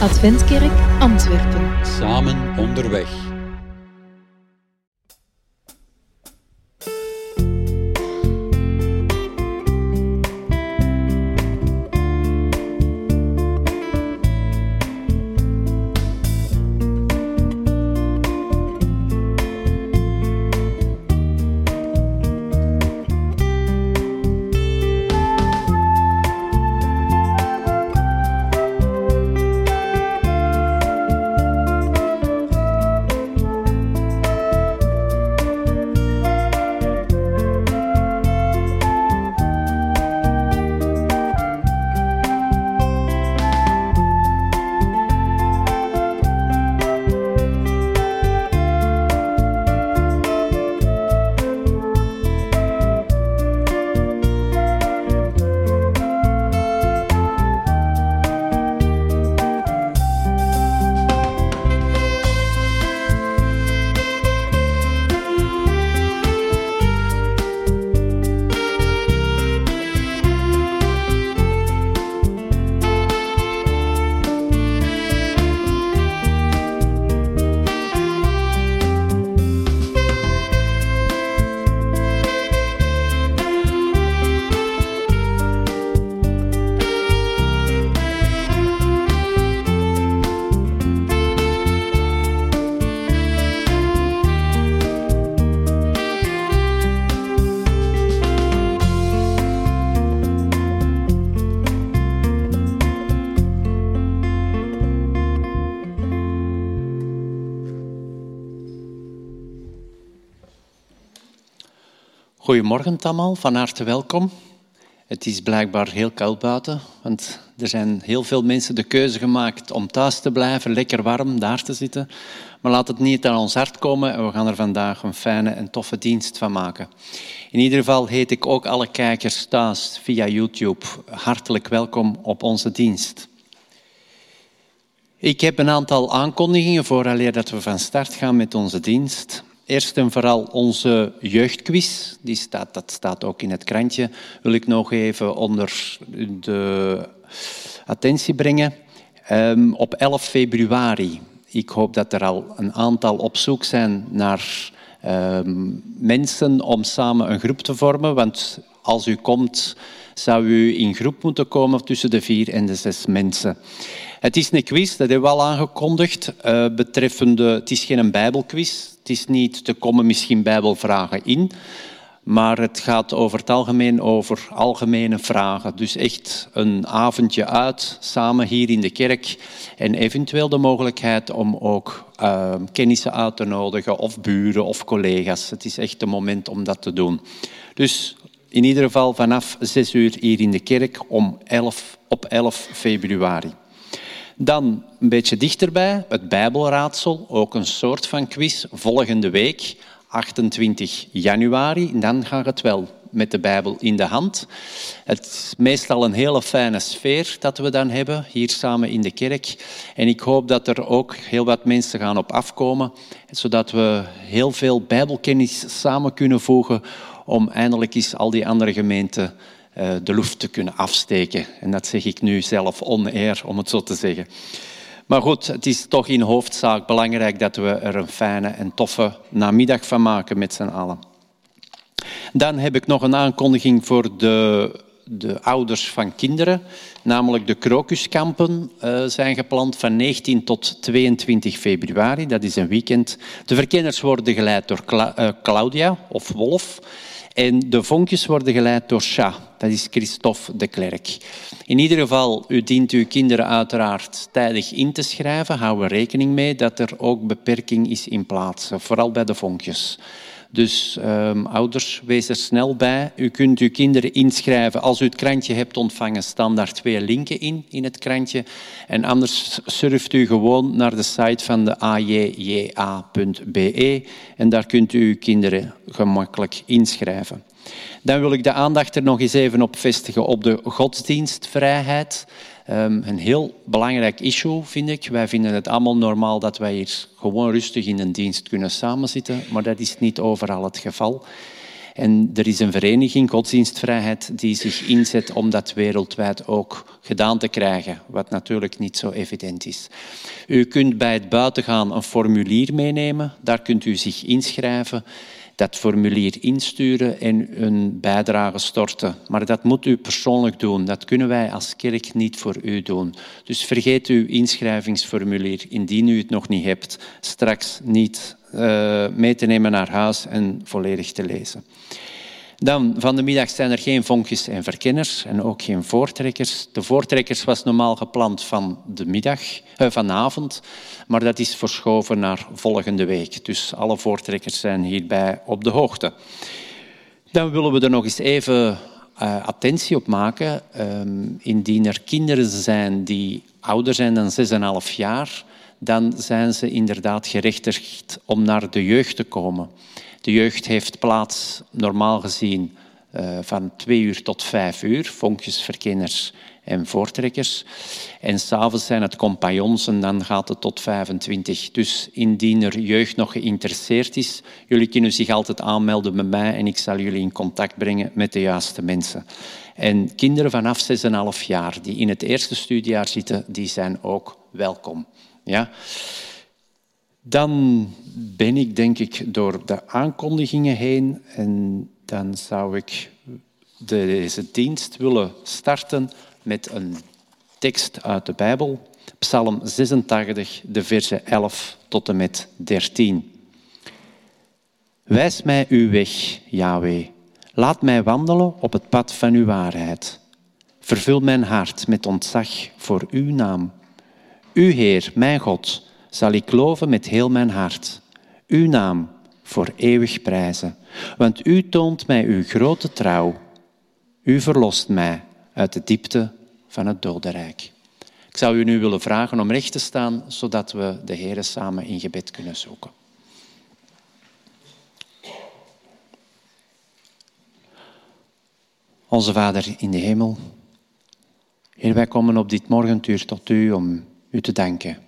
Adventkerk Antwerpen. Samen onderweg. Goedemorgen allemaal, van harte welkom. Het is blijkbaar heel koud buiten, want er zijn heel veel mensen de keuze gemaakt om thuis te blijven, lekker warm daar te zitten. Maar laat het niet aan ons hart komen en we gaan er vandaag een fijne en toffe dienst van maken. In ieder geval heet ik ook alle kijkers thuis via YouTube hartelijk welkom op onze dienst. Ik heb een aantal aankondigingen vooraleer dat we van start gaan met onze dienst. Eerst en vooral onze jeugdquiz, die staat, dat staat ook in het krantje, wil ik nog even onder de attentie brengen. Um, op 11 februari, ik hoop dat er al een aantal op zoek zijn naar um, mensen om samen een groep te vormen, want als u komt, zou u in groep moeten komen tussen de vier en de zes mensen. Het is een quiz, dat hebben we al aangekondigd, uh, betreffende, het is geen bijbelquiz, het is niet, te komen misschien bijbelvragen in, maar het gaat over het algemeen over algemene vragen. Dus echt een avondje uit, samen hier in de kerk. En eventueel de mogelijkheid om ook uh, kennissen uit te nodigen, of buren of collega's. Het is echt een moment om dat te doen. Dus in ieder geval vanaf 6 uur hier in de kerk om 11, op 11 februari. Dan een beetje dichterbij, het Bijbelraadsel, ook een soort van quiz, volgende week, 28 januari. Dan gaat het wel met de Bijbel in de hand. Het is meestal een hele fijne sfeer dat we dan hebben, hier samen in de kerk. En ik hoop dat er ook heel wat mensen gaan op afkomen, zodat we heel veel Bijbelkennis samen kunnen voegen om eindelijk eens al die andere gemeenten de lucht te kunnen afsteken. En dat zeg ik nu zelf on-air, om het zo te zeggen. Maar goed, het is toch in hoofdzaak belangrijk dat we er een fijne en toffe namiddag van maken met z'n allen. Dan heb ik nog een aankondiging voor de, de ouders van kinderen. Namelijk de krokuskampen uh, zijn gepland van 19 tot 22 februari. Dat is een weekend. De verkenners worden geleid door uh, Claudia of Wolf. En de vonkjes worden geleid door Cha, dat is Christophe de Klerk. In ieder geval, u dient uw kinderen uiteraard tijdig in te schrijven. Hou er rekening mee dat er ook beperking is in plaats, vooral bij de vonkjes. Dus um, ouders, wees er snel bij. U kunt uw kinderen inschrijven. Als u het krantje hebt ontvangen, staan daar twee linken in, in het krantje. En anders surft u gewoon naar de site van de ajja.be en daar kunt u uw kinderen gemakkelijk inschrijven. Dan wil ik de aandacht er nog eens even op vestigen op de godsdienstvrijheid. Um, een heel belangrijk issue, vind ik. Wij vinden het allemaal normaal dat wij hier gewoon rustig in een dienst kunnen samenzitten, maar dat is niet overal het geval. En er is een vereniging, Godsdienstvrijheid, die zich inzet om dat wereldwijd ook gedaan te krijgen, wat natuurlijk niet zo evident is. U kunt bij het buitengaan een formulier meenemen, daar kunt u zich inschrijven dat formulier insturen en een bijdrage storten. Maar dat moet u persoonlijk doen. Dat kunnen wij als kerk niet voor u doen. Dus vergeet uw inschrijvingsformulier, indien u het nog niet hebt, straks niet uh, mee te nemen naar huis en volledig te lezen. Dan, van de middag zijn er geen vonkjes en verkenners en ook geen voortrekkers. De voortrekkers was normaal gepland van de middag, eh, vanavond, maar dat is verschoven naar volgende week. Dus alle voortrekkers zijn hierbij op de hoogte. Dan willen we er nog eens even uh, attentie op maken. Um, indien er kinderen zijn die ouder zijn dan 6,5 jaar, dan zijn ze inderdaad gerechtigd om naar de jeugd te komen. De jeugd heeft plaats, normaal gezien, uh, van twee uur tot vijf uur, vonkjes, verkenners en voortrekkers. En s'avonds zijn het compagnons en dan gaat het tot 25. Dus indien er jeugd nog geïnteresseerd is, jullie kunnen zich altijd aanmelden bij mij en ik zal jullie in contact brengen met de juiste mensen. En kinderen vanaf 6,5 jaar die in het eerste studiejaar zitten, die zijn ook welkom. Ja? Dan ben ik denk ik door de aankondigingen heen en dan zou ik deze dienst willen starten met een tekst uit de Bijbel, Psalm 86, de versen 11 tot en met 13. Wijs mij uw weg, Yahweh. Laat mij wandelen op het pad van uw waarheid. Vervul mijn hart met ontzag voor uw naam. U, Heer, mijn God, zal ik loven met heel mijn hart. Uw naam voor eeuwig prijzen. Want u toont mij uw grote trouw. U verlost mij uit de diepte van het dodenrijk. Ik zou u nu willen vragen om recht te staan, zodat we de Heer samen in gebed kunnen zoeken. Onze Vader in de hemel, Heer, wij komen op dit morgentuur tot u om u te danken.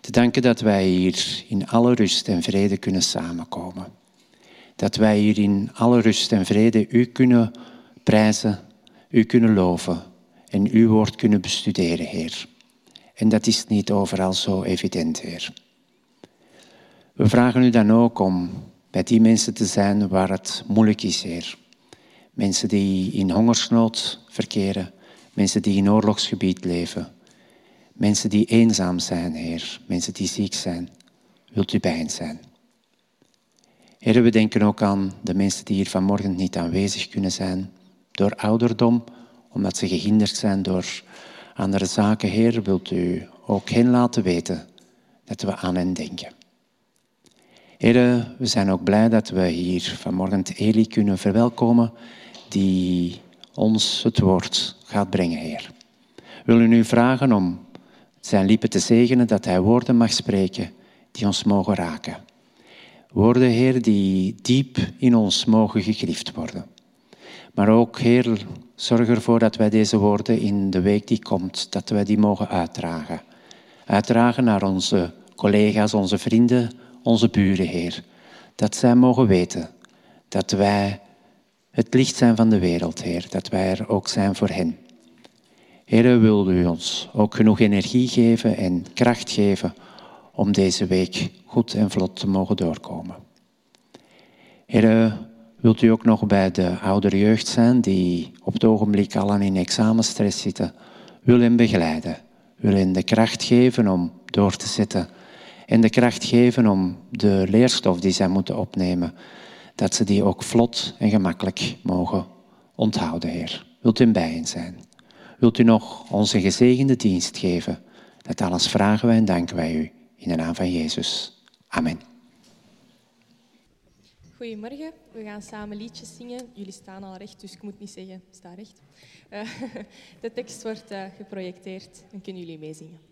Te danken dat wij hier in alle rust en vrede kunnen samenkomen. Dat wij hier in alle rust en vrede u kunnen prijzen, u kunnen loven en uw woord kunnen bestuderen, Heer. En dat is niet overal zo evident, Heer. We vragen u dan ook om bij die mensen te zijn waar het moeilijk is, Heer. Mensen die in hongersnood verkeren, mensen die in oorlogsgebied leven, Mensen die eenzaam zijn, Heer. Mensen die ziek zijn. Wilt u bij hen zijn? Heer, we denken ook aan de mensen die hier vanmorgen niet aanwezig kunnen zijn. Door ouderdom, omdat ze gehinderd zijn door andere zaken. Heer, wilt u ook hen laten weten dat we aan hen denken. Heer, we zijn ook blij dat we hier vanmorgen Eli kunnen verwelkomen, die ons het woord gaat brengen, Heer. Willen u vragen om zijn lippen te zegenen dat hij woorden mag spreken die ons mogen raken. Woorden, Heer, die diep in ons mogen gegrift worden. Maar ook, Heer, zorg ervoor dat wij deze woorden in de week die komt, dat wij die mogen uitdragen. Uitdragen naar onze collega's, onze vrienden, onze buren, Heer. Dat zij mogen weten dat wij het licht zijn van de wereld, Heer. Dat wij er ook zijn voor hen. Heer, wil u ons ook genoeg energie geven en kracht geven om deze week goed en vlot te mogen doorkomen. Heer, wilt u ook nog bij de oudere jeugd zijn die op het ogenblik al aan in examenstress zitten? Wil hen begeleiden. Wil hen de kracht geven om door te zetten. En de kracht geven om de leerstof die zij moeten opnemen, dat ze die ook vlot en gemakkelijk mogen onthouden, Heer. Wilt u bij hen zijn. Wilt u nog onze gezegende dienst geven? Dat alles vragen wij en danken wij u in de naam van Jezus. Amen. Goedemorgen, we gaan samen liedjes zingen. Jullie staan al recht, dus ik moet niet zeggen, sta recht. Uh, de tekst wordt uh, geprojecteerd en kunnen jullie meezingen.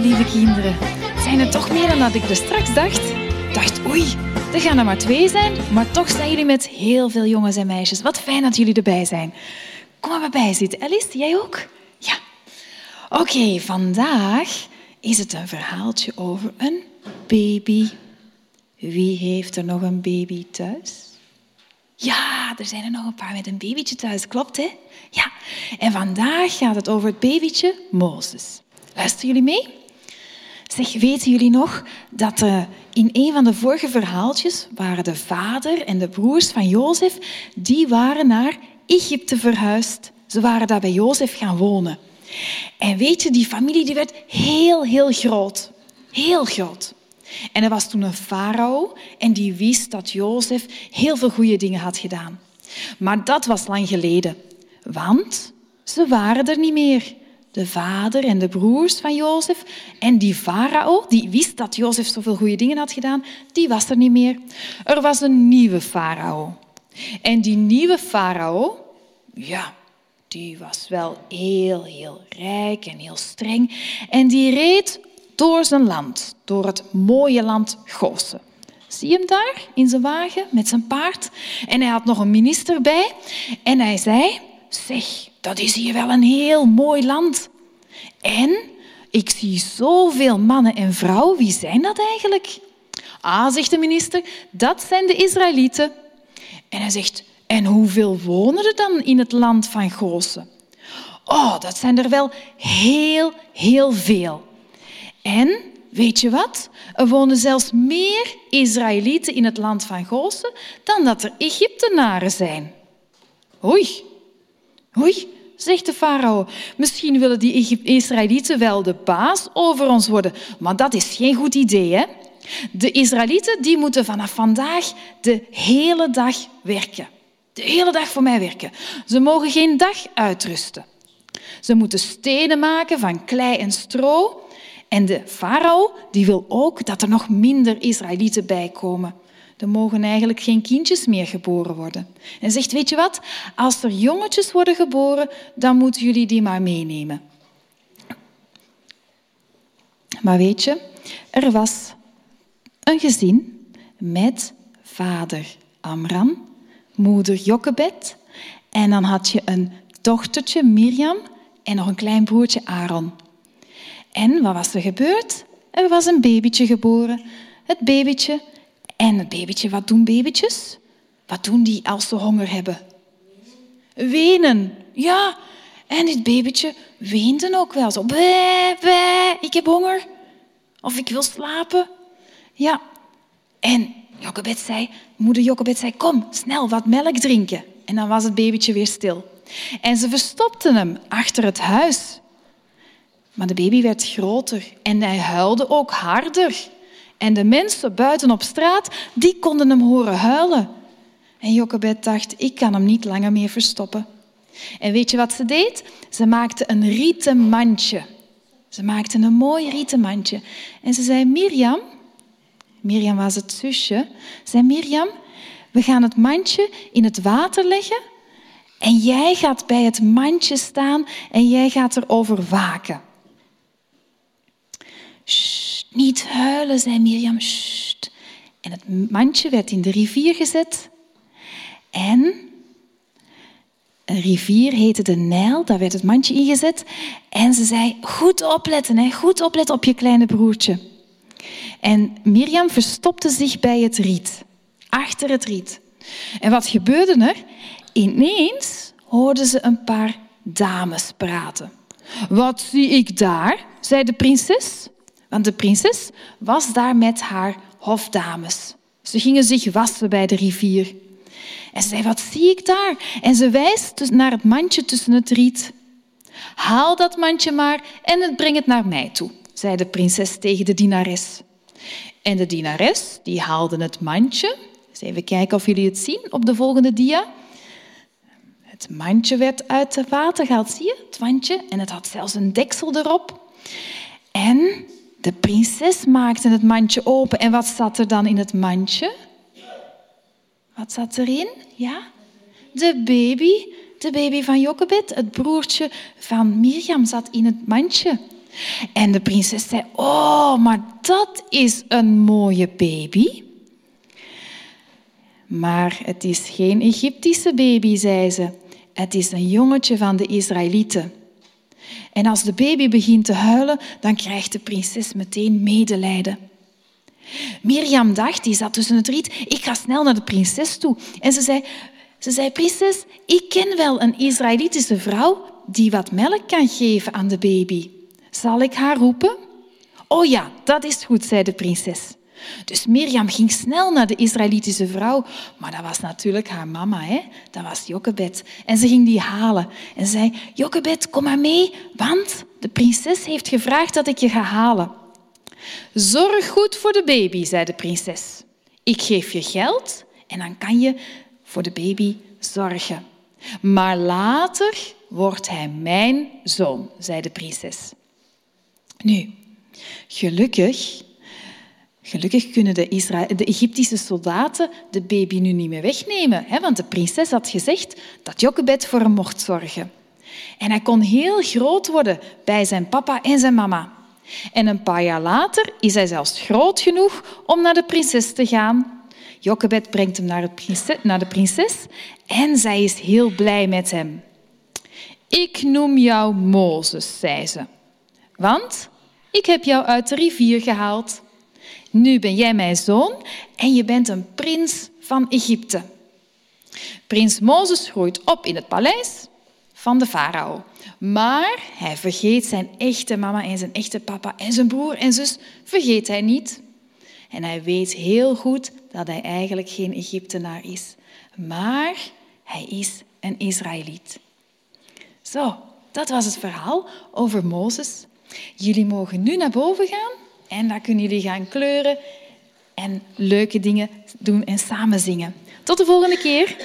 Lieve kinderen. Zijn er toch meer dan dat ik er straks dacht? dacht, oei, er gaan er maar twee zijn, maar toch zijn jullie met heel veel jongens en meisjes. Wat fijn dat jullie erbij zijn. Kom maar bij zitten. Alice, jij ook? Ja. Oké, vandaag is het een verhaaltje over een baby. Wie heeft er nog een baby thuis? Ja, er zijn er nog een paar met een babytje thuis, klopt hè? Ja, en vandaag gaat het over het babytje Mozes. Luisteren jullie mee? Zeg, weten jullie nog dat uh, in een van de vorige verhaaltjes waren de vader en de broers van Jozef, die waren naar Egypte verhuisd. Ze waren daar bij Jozef gaan wonen. En weet je, die familie die werd heel, heel groot. Heel groot. En er was toen een farao en die wist dat Jozef heel veel goede dingen had gedaan. Maar dat was lang geleden, want ze waren er niet meer. De vader en de broers van Jozef en die farao, die wist dat Jozef zoveel goede dingen had gedaan, die was er niet meer. Er was een nieuwe farao. En die nieuwe farao, ja, die was wel heel, heel rijk en heel streng. En die reed door zijn land, door het mooie land Gozen. Zie hem daar in zijn wagen met zijn paard? En hij had nog een minister bij. En hij zei, zeg, dat is hier wel een heel mooi land. En ik zie zoveel mannen en vrouwen. Wie zijn dat eigenlijk? Ah, zegt de minister, dat zijn de Israëlieten. En hij zegt, en hoeveel wonen er dan in het land van Gozen? Oh, dat zijn er wel heel, heel veel. En weet je wat? Er wonen zelfs meer Israëlieten in het land van Gozen dan dat er Egyptenaren zijn. Oei, oei, zegt de farao. Misschien willen die Israëlieten wel de baas over ons worden, maar dat is geen goed idee, hè? De Israëlieten die moeten vanaf vandaag de hele dag werken. De hele dag voor mij werken. Ze mogen geen dag uitrusten. Ze moeten stenen maken van klei en stro en de farao die wil ook dat er nog minder Israëlieten bijkomen. Er mogen eigenlijk geen kindjes meer geboren worden. En zegt, weet je wat? Als er jongetjes worden geboren, dan moeten jullie die maar meenemen. Maar weet je, er was een gezin met vader Amram, moeder Jochebed en dan had je een dochtertje Mirjam en nog een klein broertje Aaron. En wat was er gebeurd? Er was een babytje geboren. Het babytje. En het babytje, wat doen babytjes? Wat doen die als ze honger hebben? Wenen. Ja. En dit babytje weende ook wel zo. Bé, ik heb honger. Of ik wil slapen. Ja. En Jochebed zei, moeder Jochebed zei, kom, snel wat melk drinken. En dan was het babytje weer stil. En ze verstopten hem achter het huis. Maar de baby werd groter en hij huilde ook harder. En de mensen buiten op straat, die konden hem horen huilen. En Jochebed dacht, ik kan hem niet langer meer verstoppen. En weet je wat ze deed? Ze maakte een rieten mandje. Ze maakte een mooi rieten mandje. En ze zei, Mirjam, Mirjam was het zusje, zei Mirjam, we gaan het mandje in het water leggen en jij gaat bij het mandje staan en jij gaat erover waken. Niet huilen, zei Mirjam. En het mandje werd in de rivier gezet. En een rivier heette de Nijl, daar werd het mandje ingezet. En ze zei, goed opletten, hè? goed opletten op je kleine broertje. En Mirjam verstopte zich bij het riet, achter het riet. En wat gebeurde er? Ineens hoorden ze een paar dames praten. Wat zie ik daar? zei de prinses. Want de prinses was daar met haar hofdames. Ze gingen zich wassen bij de rivier. En ze zei, wat zie ik daar? En ze wijst dus naar het mandje tussen het riet. Haal dat mandje maar en breng het naar mij toe, zei de prinses tegen de dienares. En de dienares die haalde het mandje. even kijken of jullie het zien op de volgende dia. Het mandje werd uit het water gehaald, zie je? Het mandje. En het had zelfs een deksel erop. En de prinses maakte het mandje open. En wat zat er dan in het mandje? Wat zat erin? Ja? De baby. De baby van Jochebed, het broertje van Mirjam, zat in het mandje. En de prinses zei, oh, maar dat is een mooie baby. Maar het is geen Egyptische baby, zei ze. Het is een jongetje van de Israëlieten. En als de baby begint te huilen, dan krijgt de prinses meteen medelijden. Mirjam dacht, die zat tussen het riet, ik ga snel naar de prinses toe. En ze zei, ze zei, prinses, ik ken wel een Israëlitische vrouw die wat melk kan geven aan de baby. Zal ik haar roepen? Oh ja, dat is goed, zei de prinses. Dus Mirjam ging snel naar de Israëlitische vrouw, maar dat was natuurlijk haar mama, hè? dat was Jochebed. En ze ging die halen en zei, Jochebed, kom maar mee, want de prinses heeft gevraagd dat ik je ga halen. Zorg goed voor de baby, zei de prinses. Ik geef je geld en dan kan je voor de baby zorgen. Maar later wordt hij mijn zoon, zei de prinses. Nu, gelukkig, gelukkig kunnen de, de Egyptische soldaten de baby nu niet meer wegnemen, hè, want de prinses had gezegd dat Jochebed voor hem mocht zorgen. En hij kon heel groot worden bij zijn papa en zijn mama. En een paar jaar later is hij zelfs groot genoeg om naar de prinses te gaan. Jochebed brengt hem naar, naar de prinses en zij is heel blij met hem. Ik noem jou Mozes, zei ze. Want ik heb jou uit de rivier gehaald. Nu ben jij mijn zoon en je bent een prins van Egypte. Prins Mozes groeit op in het paleis van de farao. Maar hij vergeet zijn echte mama en zijn echte papa en zijn broer en zus vergeet hij niet. En hij weet heel goed dat hij eigenlijk geen Egyptenaar is. Maar hij is een Israëliet. Zo, dat was het verhaal over Mozes. Jullie mogen nu naar boven gaan en dan kunnen jullie gaan kleuren en leuke dingen doen en samen zingen. Tot de volgende keer.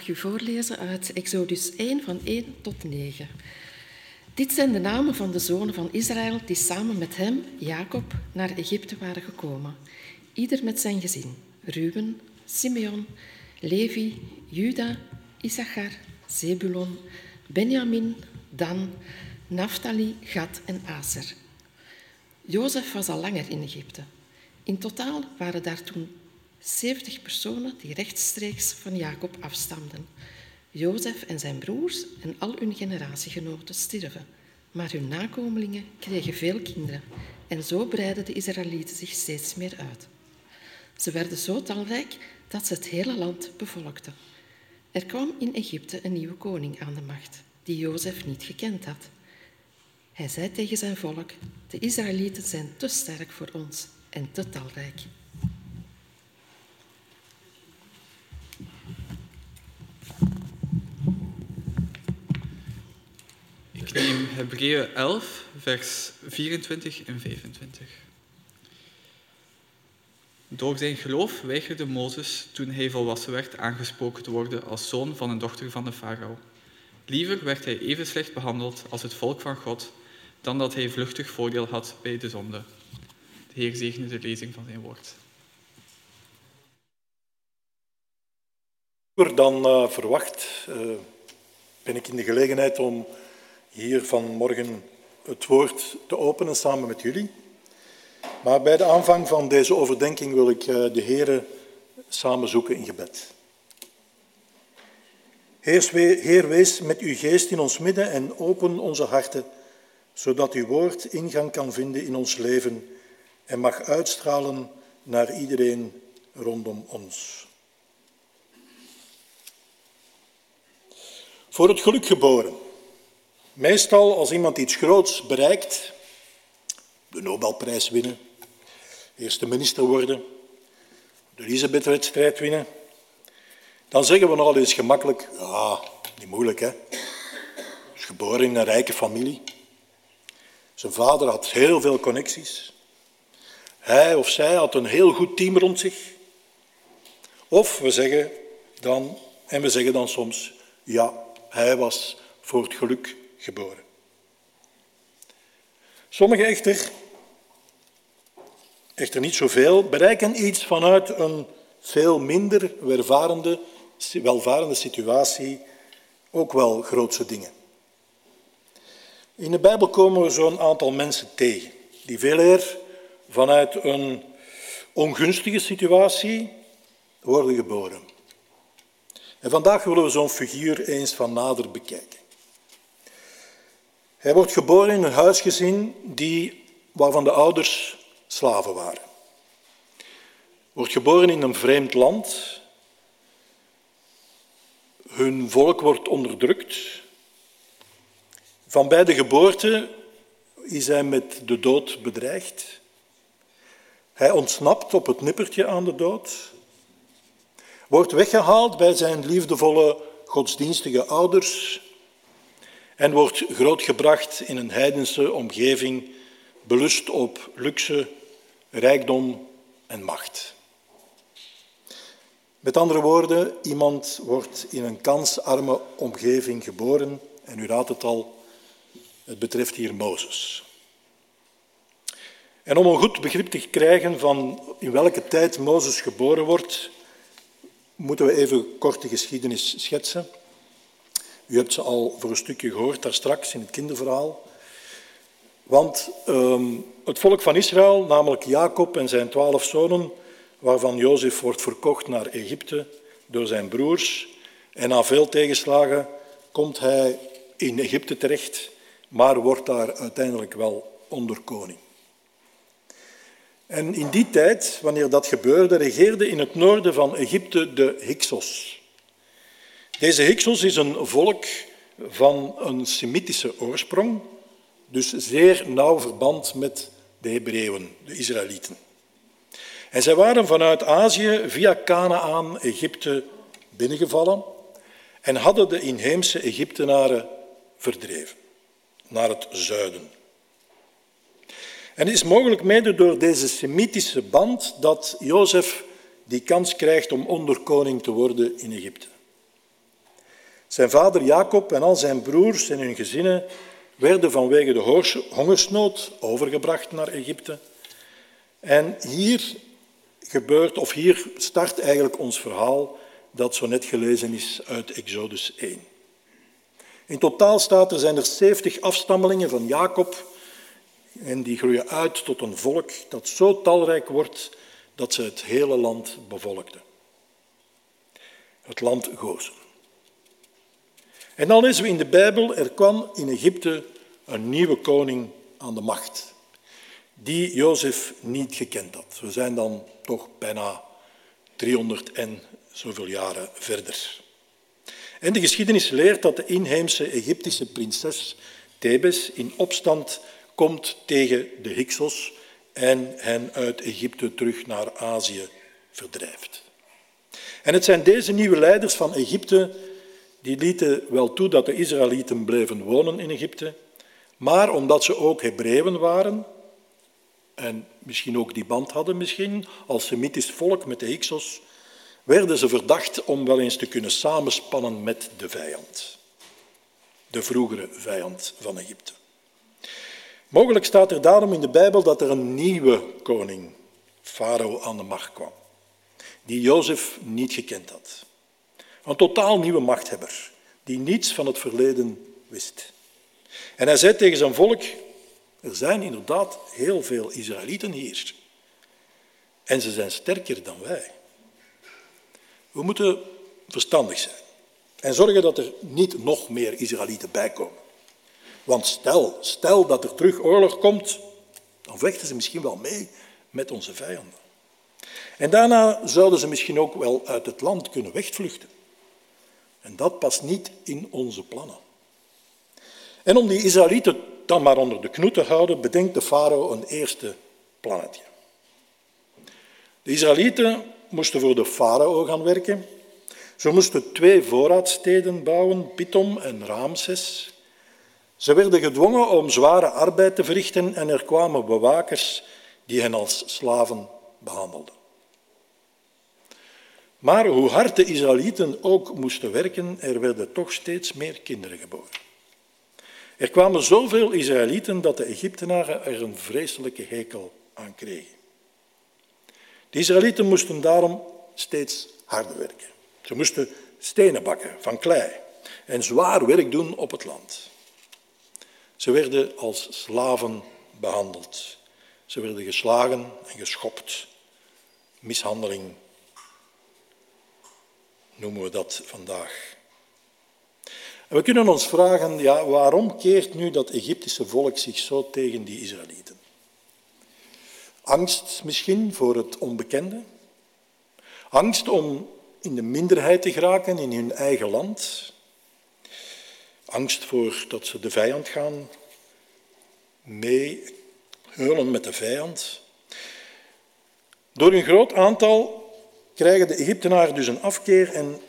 Mag u voorlezen uit Exodus 1 van 1 tot 9. Dit zijn de namen van de zonen van Israël die samen met hem, Jacob, naar Egypte waren gekomen. Ieder met zijn gezin. Ruben, Simeon, Levi, Juda, Issachar, Zebulon, Benjamin, Dan, Naphtali, Gad en Aser. Jozef was al langer in Egypte. In totaal waren daar toen 70 personen die rechtstreeks van Jacob afstamden. Jozef en zijn broers en al hun generatiegenoten stierven, maar hun nakomelingen kregen veel kinderen en zo breidden de Israëlieten zich steeds meer uit. Ze werden zo talrijk dat ze het hele land bevolkten. Er kwam in Egypte een nieuwe koning aan de macht, die Jozef niet gekend had. Hij zei tegen zijn volk, de Israëlieten zijn te sterk voor ons en te talrijk. Ik neem Hebreeën 11, vers 24 en 25. Door zijn geloof weigerde Mozes, toen hij volwassen werd, aangesproken te worden als zoon van een dochter van de farao. Liever werd hij even slecht behandeld als het volk van God, dan dat hij vluchtig voordeel had bij de zonde. De Heer zegene de lezing van zijn woord. Dan uh, verwacht uh, ben ik in de gelegenheid om hier vanmorgen het woord te openen samen met jullie. Maar bij de aanvang van deze overdenking wil ik uh, de Heer samen zoeken in gebed. Heer, wees met uw geest in ons midden en open onze harten, zodat uw woord ingang kan vinden in ons leven en mag uitstralen naar iedereen rondom ons. Voor het geluk geboren. Meestal als iemand iets groots bereikt, de Nobelprijs winnen, eerste minister worden, de Elisabeth-wedstrijd winnen, dan zeggen we nogal eens gemakkelijk, ja, niet moeilijk hè. Is geboren in een rijke familie. Zijn vader had heel veel connecties. Hij of zij had een heel goed team rond zich. Of we zeggen dan, en we zeggen dan soms, ja, hij was voor het geluk geboren. Sommigen echter, echter niet zoveel, bereiken iets vanuit een veel minder welvarende, welvarende situatie, ook wel grootse dingen. In de Bijbel komen we zo'n aantal mensen tegen, die veel eer vanuit een ongunstige situatie worden geboren. En vandaag willen we zo'n figuur eens van nader bekijken. Hij wordt geboren in een huisgezin die, waarvan de ouders slaven waren. Wordt geboren in een vreemd land. Hun volk wordt onderdrukt. Van bij de geboorte is hij met de dood bedreigd. Hij ontsnapt op het nippertje aan de dood. Wordt weggehaald bij zijn liefdevolle godsdienstige ouders en wordt grootgebracht in een heidense omgeving, belust op luxe, rijkdom en macht. Met andere woorden, iemand wordt in een kansarme omgeving geboren en u raadt het al, het betreft hier Mozes. En om een goed begrip te krijgen van in welke tijd Mozes geboren wordt, moeten we even kort de geschiedenis schetsen. U hebt ze al voor een stukje gehoord daar straks in het kinderverhaal. Want um, het volk van Israël, namelijk Jacob en zijn twaalf zonen, waarvan Jozef wordt verkocht naar Egypte door zijn broers, en na veel tegenslagen komt hij in Egypte terecht, maar wordt daar uiteindelijk wel onderkoning. En in die tijd, wanneer dat gebeurde, regeerde in het noorden van Egypte de Hyksos. Deze Hyksos is een volk van een Semitische oorsprong, dus zeer nauw verband met de Hebreeën, de Israëlieten. En zij waren vanuit Azië via Canaan Egypte binnengevallen en hadden de inheemse Egyptenaren verdreven naar het zuiden. En het is mogelijk mede door deze Semitische band dat Jozef die kans krijgt om onderkoning te worden in Egypte. Zijn vader Jacob en al zijn broers en hun gezinnen werden vanwege de hongersnood overgebracht naar Egypte. En hier gebeurt, of hier start eigenlijk ons verhaal dat zo net gelezen is uit Exodus 1. In totaal staat er zijn er 70 afstammelingen van Jacob en die groeien uit tot een volk dat zo talrijk wordt dat ze het hele land bevolkten. Het land Gozen. En dan lezen we in de Bijbel, er kwam in Egypte een nieuwe koning aan de macht, die Jozef niet gekend had. We zijn dan toch bijna 300 en zoveel jaren verder. En de geschiedenis leert dat de inheemse Egyptische prinses Thebes in opstand komt tegen de Hyksos en hen uit Egypte terug naar Azië verdrijft. En het zijn deze nieuwe leiders van Egypte die lieten wel toe dat de Israëlieten bleven wonen in Egypte, maar omdat ze ook Hebreeën waren en misschien ook die band hadden misschien als Semitisch volk met de Hyksos, werden ze verdacht om wel eens te kunnen samenspannen met de vijand, de vroegere vijand van Egypte. Mogelijk staat er daarom in de Bijbel dat er een nieuwe koning, Farao, aan de macht kwam, die Jozef niet gekend had. Een totaal nieuwe machthebber, die niets van het verleden wist. En hij zei tegen zijn volk, er zijn inderdaad heel veel Israëlieten hier. En ze zijn sterker dan wij. We moeten verstandig zijn en zorgen dat er niet nog meer Israëlieten bijkomen. Want stel, stel dat er terug oorlog komt, dan vechten ze misschien wel mee met onze vijanden. En daarna zouden ze misschien ook wel uit het land kunnen wegvluchten. En dat past niet in onze plannen. En om die Israëlieten dan maar onder de knoet te houden, bedenkt de farao een eerste plannetje. De Israëlieten moesten voor de farao gaan werken. Ze moesten twee voorraadsteden bouwen, Pitom en Ramses. Ze werden gedwongen om zware arbeid te verrichten en er kwamen bewakers die hen als slaven behandelden. Maar hoe hard de Israëlieten ook moesten werken, er werden toch steeds meer kinderen geboren. Er kwamen zoveel Israëlieten dat de Egyptenaren er een vreselijke hekel aan kregen. De Israëlieten moesten daarom steeds harder werken. Ze moesten stenen bakken van klei en zwaar werk doen op het land. Ze werden als slaven behandeld. Ze werden geslagen en geschopt. Mishandeling noemen we dat vandaag. En we kunnen ons vragen, ja, waarom keert nu dat Egyptische volk zich zo tegen die Israëlieten? Angst misschien voor het onbekende? Angst om in de minderheid te geraken in hun eigen land? Angst voor dat ze de vijand gaan meeheulen met de vijand? Door een groot aantal krijgen de Egyptenaren dus een afkeer en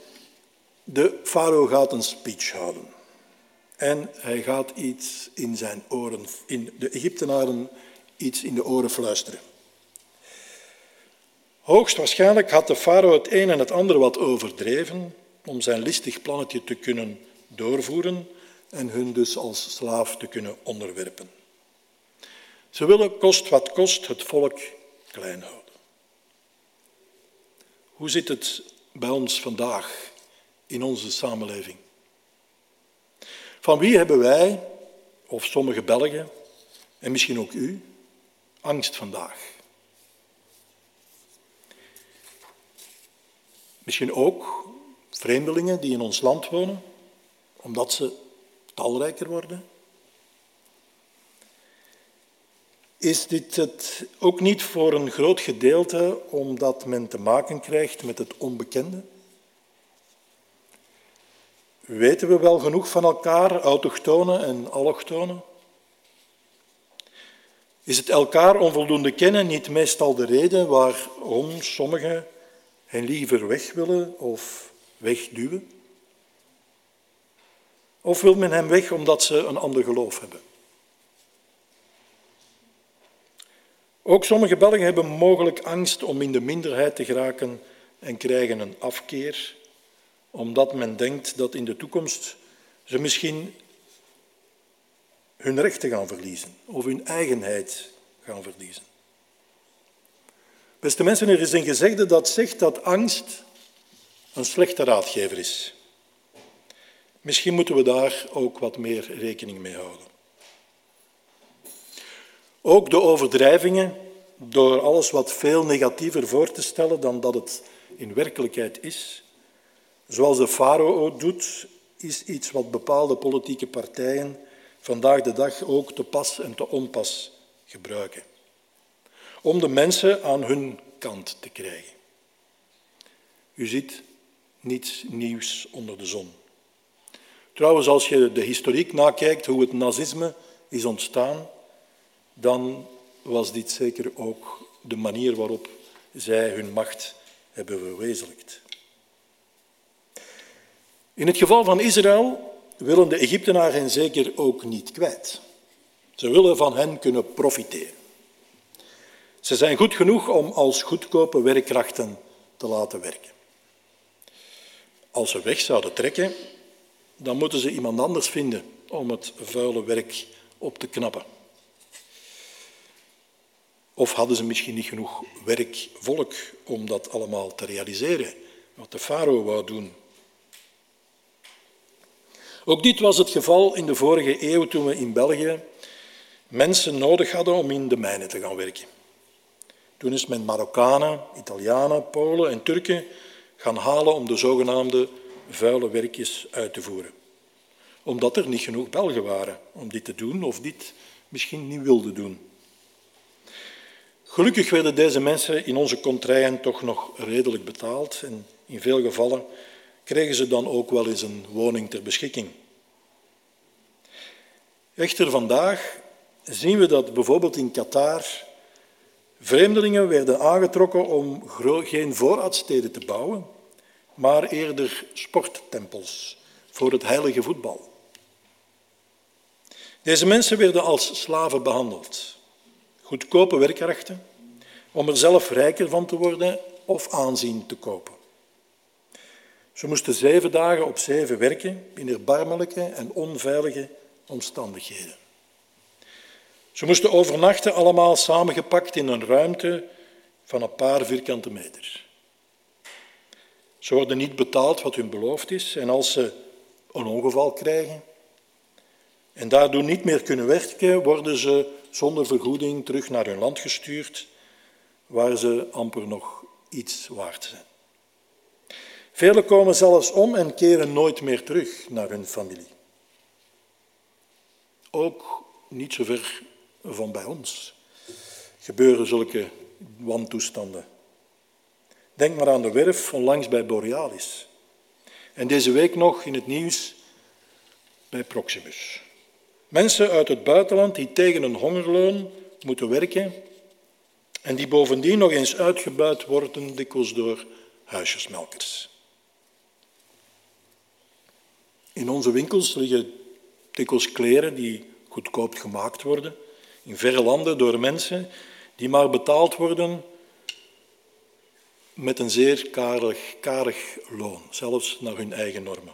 de farao gaat een speech houden. En hij gaat iets in zijn oren, in de Egyptenaren iets in de oren fluisteren. Hoogstwaarschijnlijk had de farao het een en het ander wat overdreven om zijn listig plannetje te kunnen doorvoeren en hun dus als slaaf te kunnen onderwerpen. Ze willen kost wat kost het volk klein houden. Hoe zit het bij ons vandaag in onze samenleving? Van wie hebben wij, of sommige Belgen, en misschien ook u, angst vandaag? Misschien ook vreemdelingen die in ons land wonen, omdat ze talrijker worden? Is dit het ook niet voor een groot gedeelte omdat men te maken krijgt met het onbekende? Weten we wel genoeg van elkaar, autochtonen en allochtonen? Is het elkaar onvoldoende kennen niet meestal de reden waarom sommigen hen liever weg willen of wegduwen? Of wil men hem weg omdat ze een ander geloof hebben? Ook sommige Belgen hebben mogelijk angst om in de minderheid te geraken en krijgen een afkeer, omdat men denkt dat in de toekomst ze misschien hun rechten gaan verliezen of hun eigenheid gaan verliezen. Beste mensen, er is een gezegde dat zegt dat angst een slechte raadgever is. Misschien moeten we daar ook wat meer rekening mee houden. Ook de overdrijvingen, door alles wat veel negatiever voor te stellen dan dat het in werkelijkheid is, zoals de farao doet, is iets wat bepaalde politieke partijen vandaag de dag ook te pas en te onpas gebruiken. Om de mensen aan hun kant te krijgen. U ziet niets nieuws onder de zon. Trouwens, als je de historiek nakijkt, hoe het nazisme is ontstaan, dan was dit zeker ook de manier waarop zij hun macht hebben verwezenlijkt. In het geval van Israël willen de Egyptenaren zeker ook niet kwijt. Ze willen van hen kunnen profiteren. Ze zijn goed genoeg om als goedkope werkkrachten te laten werken. Als ze weg zouden trekken, dan moeten ze iemand anders vinden om het vuile werk op te knappen. Of hadden ze misschien niet genoeg werkvolk om dat allemaal te realiseren, wat de farao wou doen. Ook dit was het geval in de vorige eeuw toen we in België mensen nodig hadden om in de mijnen te gaan werken. Toen is men Marokkanen, Italianen, Polen en Turken gaan halen om de zogenaamde vuile werkjes uit te voeren. Omdat er niet genoeg Belgen waren om dit te doen of dit misschien niet wilden doen. Gelukkig werden deze mensen in onze contraien toch nog redelijk betaald en in veel gevallen kregen ze dan ook wel eens een woning ter beschikking. Echter vandaag zien we dat bijvoorbeeld in Qatar vreemdelingen werden aangetrokken om geen voorraadsteden te bouwen, maar eerder sporttempels voor het heilige voetbal. Deze mensen werden als slaven behandeld. Goedkope werkkrachten om er zelf rijker van te worden of aanzien te kopen. Ze moesten zeven dagen op zeven werken in erbarmelijke en onveilige omstandigheden. Ze moesten overnachten allemaal samengepakt in een ruimte van een paar vierkante meter. Ze worden niet betaald wat hun beloofd is en als ze een ongeval krijgen en daardoor niet meer kunnen werken, worden ze zonder vergoeding terug naar hun land gestuurd, waar ze amper nog iets waard zijn. Velen komen zelfs om en keren nooit meer terug naar hun familie. Ook niet zo ver van bij ons gebeuren zulke wantoestanden. Denk maar aan de werf onlangs bij Borealis. En deze week nog in het nieuws bij Proximus. Mensen uit het buitenland die tegen een hongerloon moeten werken en die bovendien nog eens uitgebuit worden, dikwijls door huisjesmelkers. In onze winkels liggen dikwijls kleren die goedkoop gemaakt worden, in verre landen door mensen die maar betaald worden met een zeer karig, karig loon, zelfs naar hun eigen normen.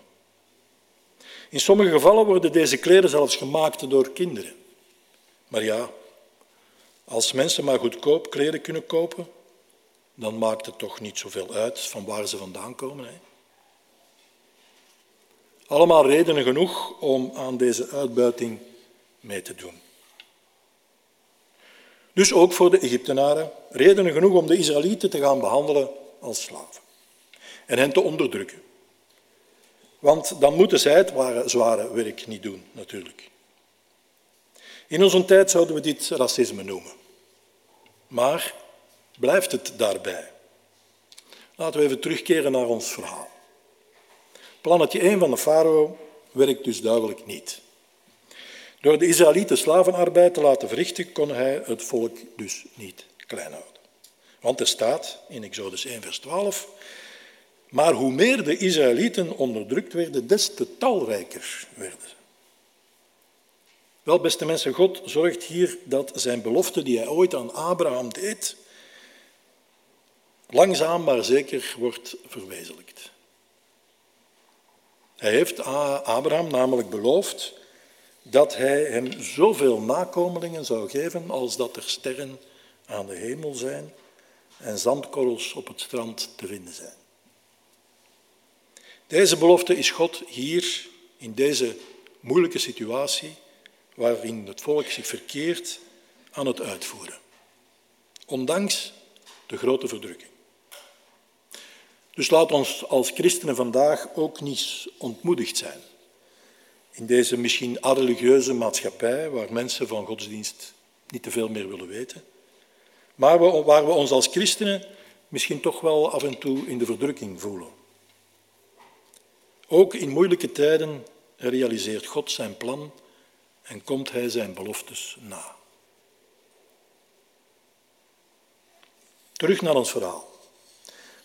In sommige gevallen worden deze kleren zelfs gemaakt door kinderen. Maar ja, als mensen maar goedkoop kleren kunnen kopen, dan maakt het toch niet zoveel uit van waar ze vandaan komen. Hè? Allemaal redenen genoeg om aan deze uitbuiting mee te doen. Dus ook voor de Egyptenaren redenen genoeg om de Israëlieten te gaan behandelen als slaven en hen te onderdrukken. Want dan moeten zij het zware werk niet doen, natuurlijk. In onze tijd zouden we dit racisme noemen. Maar blijft het daarbij? Laten we even terugkeren naar ons verhaal. Plannetje 1 van de farao werkt dus duidelijk niet. Door de Israëlieten slavenarbeid te laten verrichten, kon hij het volk dus niet klein houden. Want er staat in Exodus 1, vers 12, maar hoe meer de Israëlieten onderdrukt werden, des te talrijker werden ze. Wel, beste mensen, God zorgt hier dat zijn belofte die hij ooit aan Abraham deed, langzaam maar zeker wordt verwezenlijkt. Hij heeft Abraham namelijk beloofd dat hij hem zoveel nakomelingen zou geven als dat er sterren aan de hemel zijn en zandkorrels op het strand te vinden zijn. Deze belofte is God hier in deze moeilijke situatie waarin het volk zich verkeert aan het uitvoeren. Ondanks de grote verdrukking. Dus laat ons als christenen vandaag ook niet ontmoedigd zijn. In deze misschien religieuze maatschappij, waar mensen van godsdienst niet te veel meer willen weten, maar waar we ons als christenen misschien toch wel af en toe in de verdrukking voelen. Ook in moeilijke tijden realiseert God zijn plan en komt Hij zijn beloftes na. Terug naar ons verhaal.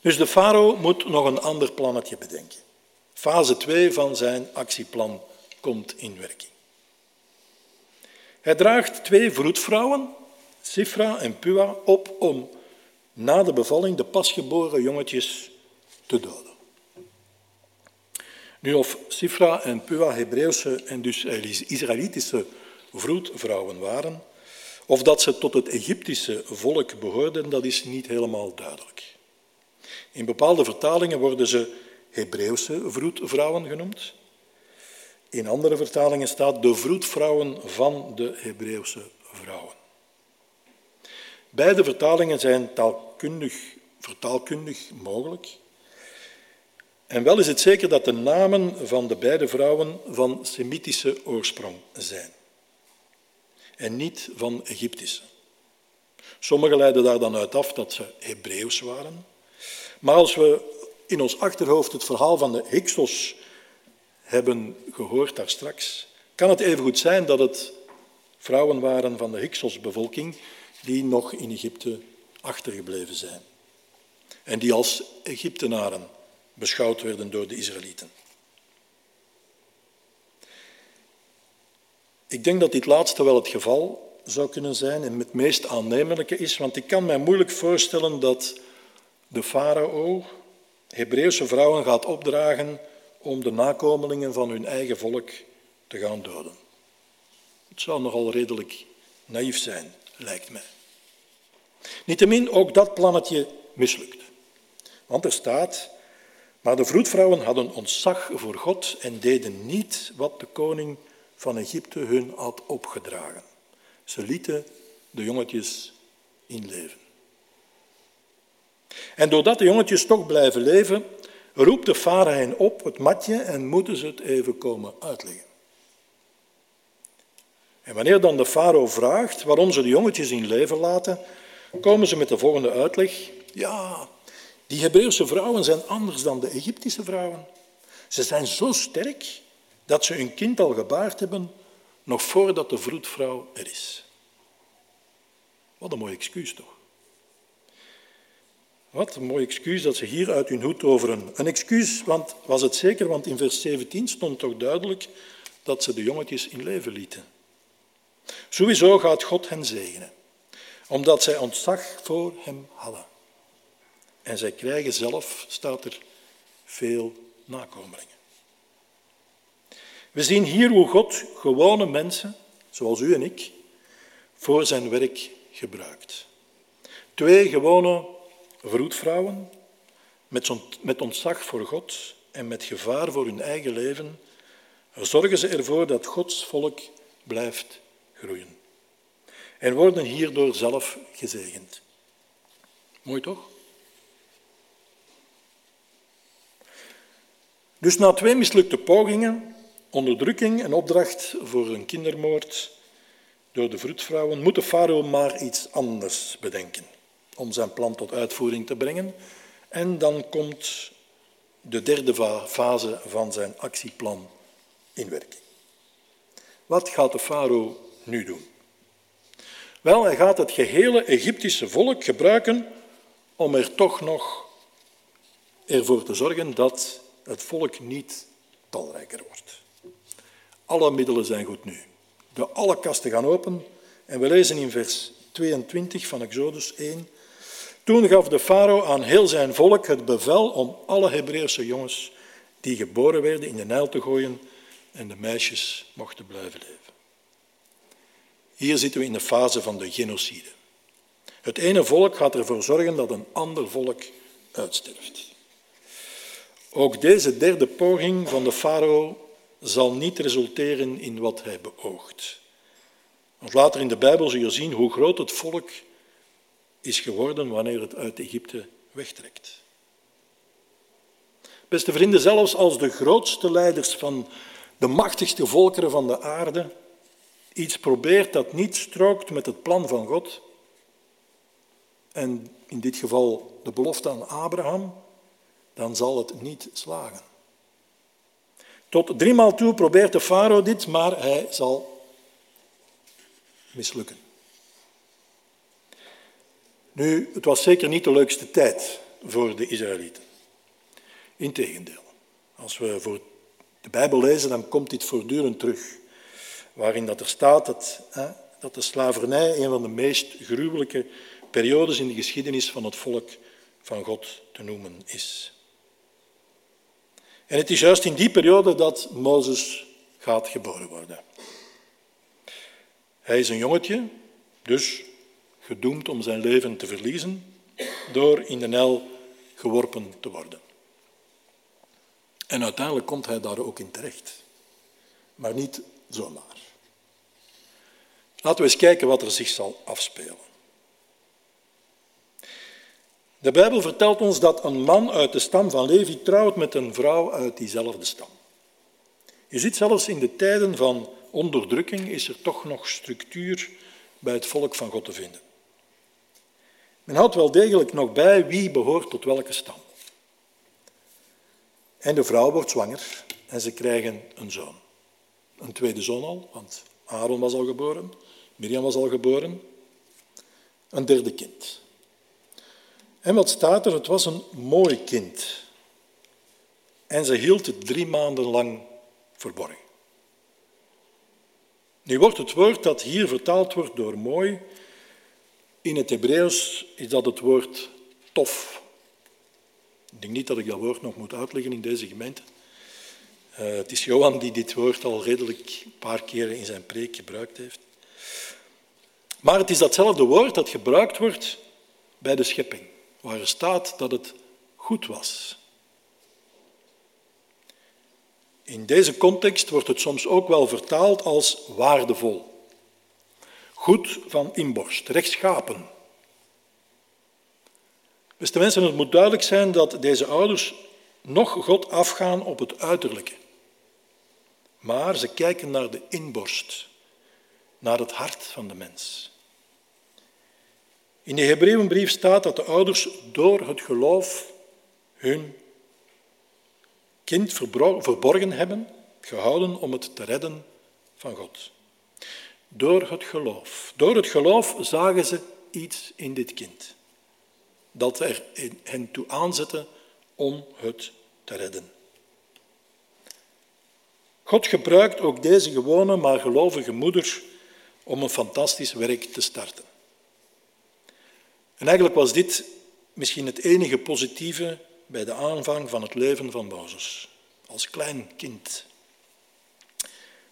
Dus de farao moet nog een ander plannetje bedenken. Fase 2 van zijn actieplan komt in werking. Hij draagt twee vroedvrouwen, Sifra en Pua, op om na de bevalling de pasgeboren jongetjes te doden. Nu, of Sifra en Pua Hebreeuwse en dus Israëlitische vroedvrouwen waren, of dat ze tot het Egyptische volk behoorden, dat is niet helemaal duidelijk. In bepaalde vertalingen worden ze Hebreeuwse vroedvrouwen genoemd. In andere vertalingen staat de vroedvrouwen van de Hebreeuwse vrouwen. Beide vertalingen zijn taalkundig, vertaalkundig mogelijk. En wel is het zeker dat de namen van de beide vrouwen van Semitische oorsprong zijn en niet van Egyptische. Sommigen leiden daar dan uit af dat ze Hebreeuws waren, maar als we in ons achterhoofd het verhaal van de Hyksos hebben gehoord daar straks, kan het evengoed zijn dat het vrouwen waren van de Hyksos-bevolking die nog in Egypte achtergebleven zijn en die als Egyptenaren beschouwd werden door de Israëlieten. Ik denk dat dit laatste wel het geval zou kunnen zijn en het meest aannemelijke is, want ik kan mij moeilijk voorstellen dat de farao Hebreeuwse vrouwen gaat opdragen om de nakomelingen van hun eigen volk te gaan doden. Het zou nogal redelijk naïef zijn, lijkt mij. Niettemin, ook dat plannetje mislukt. Want er staat, maar de vroedvrouwen hadden ontzag voor God en deden niet wat de koning van Egypte hun had opgedragen. Ze lieten de jongetjes inleven. En doordat de jongetjes toch blijven leven, roept de vader hen op het matje en moeten ze het even komen uitleggen. En wanneer dan de farao vraagt waarom ze de jongetjes in leven laten, komen ze met de volgende uitleg. Ja, die Hebreeuwse vrouwen zijn anders dan de Egyptische vrouwen. Ze zijn zo sterk dat ze hun kind al gebaard hebben nog voordat de vroedvrouw er is. Wat een mooi excuus toch? Wat een mooi excuus dat ze hier uit hun hoed toveren. Een excuus want, was het zeker, want in vers 17 stond toch duidelijk dat ze de jongetjes in leven lieten. Sowieso gaat God hen zegenen, omdat zij ontzag voor hem hadden. En zij krijgen zelf, staat er, veel nakomelingen. We zien hier hoe God gewone mensen, zoals u en ik, voor zijn werk gebruikt. Twee gewone vroedvrouwen met, met ontzag voor God en met gevaar voor hun eigen leven zorgen ze ervoor dat Gods volk blijft groeien. En worden hierdoor zelf gezegend. Mooi toch? Dus na twee mislukte pogingen, onderdrukking en opdracht voor een kindermoord door de vroedvrouwen, moet de farao maar iets anders bedenken om zijn plan tot uitvoering te brengen. En dan komt de derde fase van zijn actieplan in werking. Wat gaat de farao nu doen? Wel, hij gaat het gehele Egyptische volk gebruiken om er toch nog ervoor te zorgen dat het volk niet talrijker wordt. Alle middelen zijn goed nu. De alle kasten gaan open en we lezen in vers 22 van Exodus 1 Toen gaf de farao aan heel zijn volk het bevel om alle Hebreeuwse jongens die geboren werden in de Nijl te gooien en de meisjes mochten blijven leven. Hier zitten we in de fase van de genocide. Het ene volk gaat ervoor zorgen dat een ander volk uitsterft. Ook deze derde poging van de farao zal niet resulteren in wat hij beoogt. Want later in de Bijbel zul je zien hoe groot het volk is geworden wanneer het uit Egypte wegtrekt. Beste vrienden, zelfs als de grootste leiders van de machtigste volkeren van de aarde iets probeert dat niet strookt met het plan van God, en in dit geval de belofte aan Abraham, dan zal het niet slagen. Tot driemaal toe probeert de farao dit, maar hij zal mislukken. Nu, het was zeker niet de leukste tijd voor de Israëlieten. Integendeel, als we voor de Bijbel lezen, dan komt dit voortdurend terug. Waarin dat er staat dat, hè, dat de slavernij een van de meest gruwelijke periodes in de geschiedenis van het volk van God te noemen is. En het is juist in die periode dat Mozes gaat geboren worden. Hij is een jongetje, dus gedoemd om zijn leven te verliezen door in de Nijl geworpen te worden. En uiteindelijk komt hij daar ook in terecht. Maar niet zomaar. Laten we eens kijken wat er zich zal afspelen. De Bijbel vertelt ons dat een man uit de stam van Levi trouwt met een vrouw uit diezelfde stam. Je ziet zelfs in de tijden van onderdrukking is er toch nog structuur bij het volk van God te vinden. Men houdt wel degelijk nog bij wie behoort tot welke stam. En de vrouw wordt zwanger en ze krijgen een zoon. Een tweede zoon al, want Aaron was al geboren, Miriam was al geboren. Een derde kind. En wat staat er? Het was een mooi kind. En ze hield het drie maanden lang verborgen. Nu wordt het woord dat hier vertaald wordt door mooi, in het Hebreeuws is dat het woord tof. Ik denk niet dat ik dat woord nog moet uitleggen in deze gemeente. Uh, het is Johan die dit woord al redelijk een paar keren in zijn preek gebruikt heeft. Maar het is datzelfde woord dat gebruikt wordt bij de schepping waar er staat dat het goed was. In deze context wordt het soms ook wel vertaald als waardevol. Goed van inborst, rechtschapen. Beste mensen, het moet duidelijk zijn dat deze ouders nog God afgaan op het uiterlijke. Maar ze kijken naar de inborst, naar het hart van de mens. In de Hebreeënbrief staat dat de ouders door het geloof hun kind verborgen hebben, gehouden om het te redden van God. Door het geloof. Door het geloof zagen ze iets in dit kind dat er hen toe aanzette om het te redden. God gebruikt ook deze gewone maar gelovige moeder om een fantastisch werk te starten. En eigenlijk was dit misschien het enige positieve bij de aanvang van het leven van Mozes, als klein kind.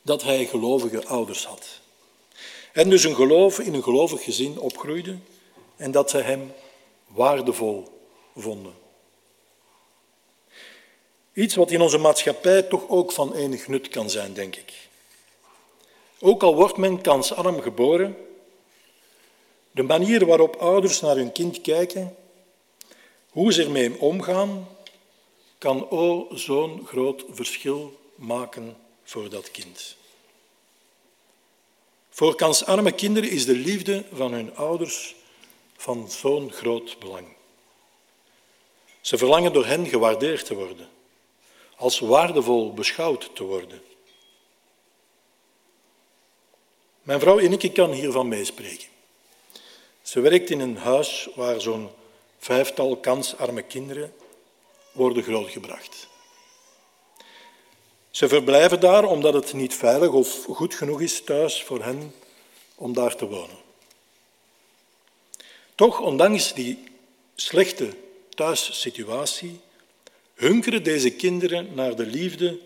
Dat hij gelovige ouders had. En dus een geloof in een gelovig gezin opgroeide en dat ze hem waardevol vonden. Iets wat in onze maatschappij toch ook van enig nut kan zijn, denk ik. Ook al wordt men kansarm geboren, de manier waarop ouders naar hun kind kijken, hoe ze ermee omgaan, kan oh zo'n groot verschil maken voor dat kind. Voor kansarme kinderen is de liefde van hun ouders van zo'n groot belang. Ze verlangen door hen gewaardeerd te worden, als waardevol beschouwd te worden. Mijn vrouw Ineke kan hiervan meespreken. Ze werkt in een huis waar zo'n vijftal kansarme kinderen worden grootgebracht. Ze verblijven daar omdat het niet veilig of goed genoeg is thuis voor hen om daar te wonen. Toch, ondanks die slechte thuissituatie hunkeren deze kinderen naar de liefde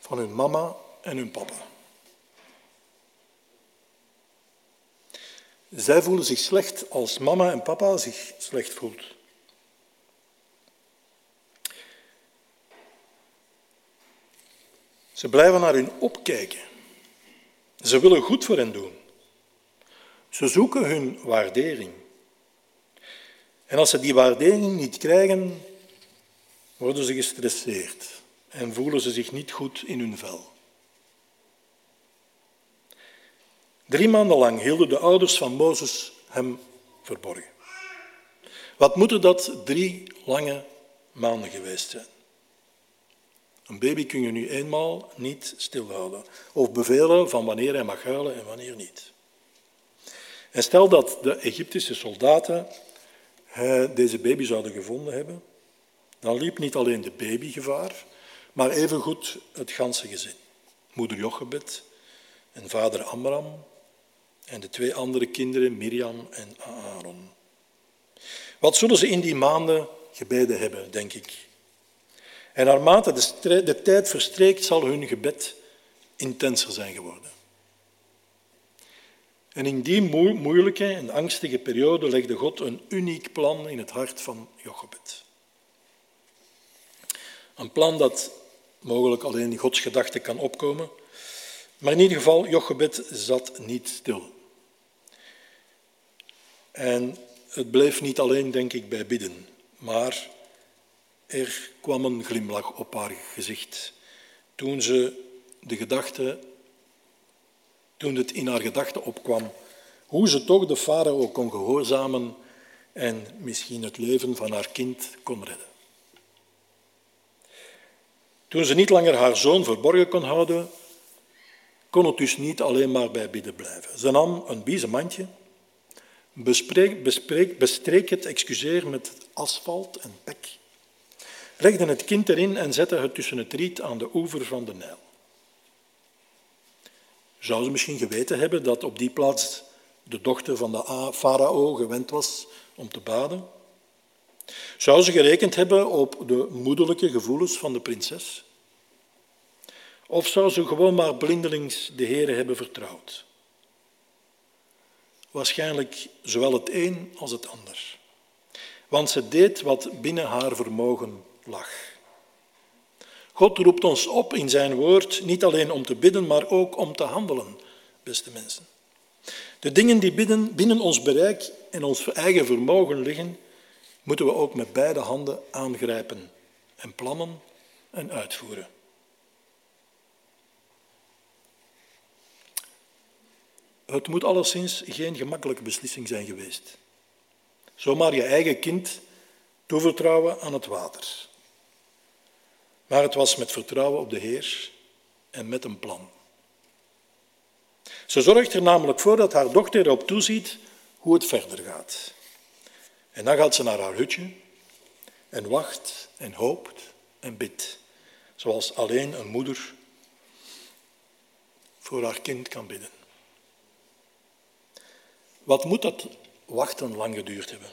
van hun mama en hun papa. Zij voelen zich slecht als mama en papa zich slecht voelt. Ze blijven naar hun opkijken. Ze willen goed voor hen doen. Ze zoeken hun waardering. En als ze die waardering niet krijgen, worden ze gestresseerd en voelen ze zich niet goed in hun vel. Drie maanden lang hielden de ouders van Mozes hem verborgen. Wat moeten dat drie lange maanden geweest zijn? Een baby kun je nu eenmaal niet stilhouden of bevelen van wanneer hij mag huilen en wanneer niet. En stel dat de Egyptische soldaten deze baby zouden gevonden hebben, dan liep niet alleen de baby gevaar, maar evengoed het ganse gezin. Moeder Jochebed en vader Amram en de twee andere kinderen, Miriam en Aaron. Wat zullen ze in die maanden gebeden hebben, denk ik. En naarmate de, de tijd verstreekt, zal hun gebed intenser zijn geworden. En in die moeilijke en angstige periode legde God een uniek plan in het hart van Jochebed. Een plan dat mogelijk alleen in Gods gedachten kan opkomen, maar in ieder geval, Jochebed zat niet stil. En het bleef niet alleen, denk ik, bij bidden, maar er kwam een glimlach op haar gezicht toen ze de gedachte, toen het in haar gedachten opkwam, hoe ze toch de farao kon gehoorzamen en misschien het leven van haar kind kon redden. Toen ze niet langer haar zoon verborgen kon houden, kon het dus niet alleen maar bij bidden blijven. Ze nam een biezenmandje, bespreek, bespreek, bestreek het, excuseer, met asfalt en pek, legde het kind erin en zette het tussen het riet aan de oever van de Nijl. Zou ze misschien geweten hebben dat op die plaats de dochter van de farao gewend was om te baden? Zou ze gerekend hebben op de moederlijke gevoelens van de prinses? Of zou ze gewoon maar blindelings de Heer hebben vertrouwd? Waarschijnlijk zowel het een als het ander. Want ze deed wat binnen haar vermogen lag. God roept ons op in zijn woord niet alleen om te bidden, maar ook om te handelen, beste mensen. De dingen die binnen, binnen ons bereik en ons eigen vermogen liggen, moeten we ook met beide handen aangrijpen en plannen en uitvoeren. Het moet alleszins geen gemakkelijke beslissing zijn geweest. Zomaar je eigen kind toevertrouwen aan het water. Maar het was met vertrouwen op de Heer en met een plan. Ze zorgt er namelijk voor dat haar dochter erop toeziet hoe het verder gaat. En dan gaat ze naar haar hutje en wacht en hoopt en bidt, zoals alleen een moeder voor haar kind kan bidden. Wat moet dat wachten lang geduurd hebben?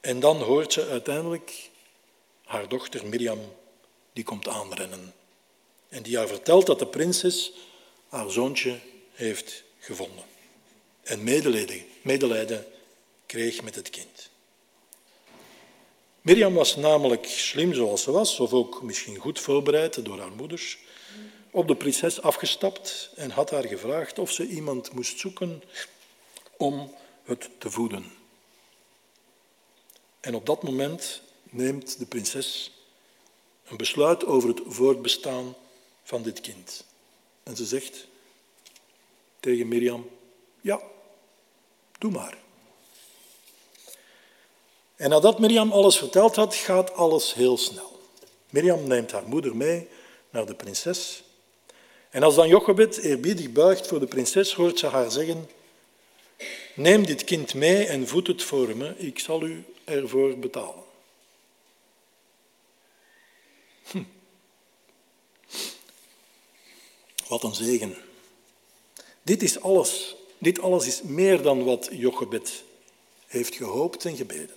En dan hoort ze uiteindelijk haar dochter Miriam, die komt aanrennen. En die haar vertelt dat de prinses haar zoontje heeft gevonden. En medelijden, medelijden kreeg met het kind. Miriam was namelijk slim zoals ze was, of ook misschien goed voorbereid door haar moeders, op de prinses afgestapt en had haar gevraagd of ze iemand moest zoeken om het te voeden. En op dat moment neemt de prinses een besluit over het voortbestaan van dit kind. En ze zegt tegen Mirjam, ja, doe maar. En nadat Mirjam alles verteld had, gaat alles heel snel. Mirjam neemt haar moeder mee naar de prinses. En als dan Jochebed eerbiedig buigt voor de prinses, hoort ze haar zeggen, neem dit kind mee en voed het voor me, ik zal u ervoor betalen. Wat een zegen. Dit is alles Dit alles is meer dan wat Jochebed heeft gehoopt en gebeden.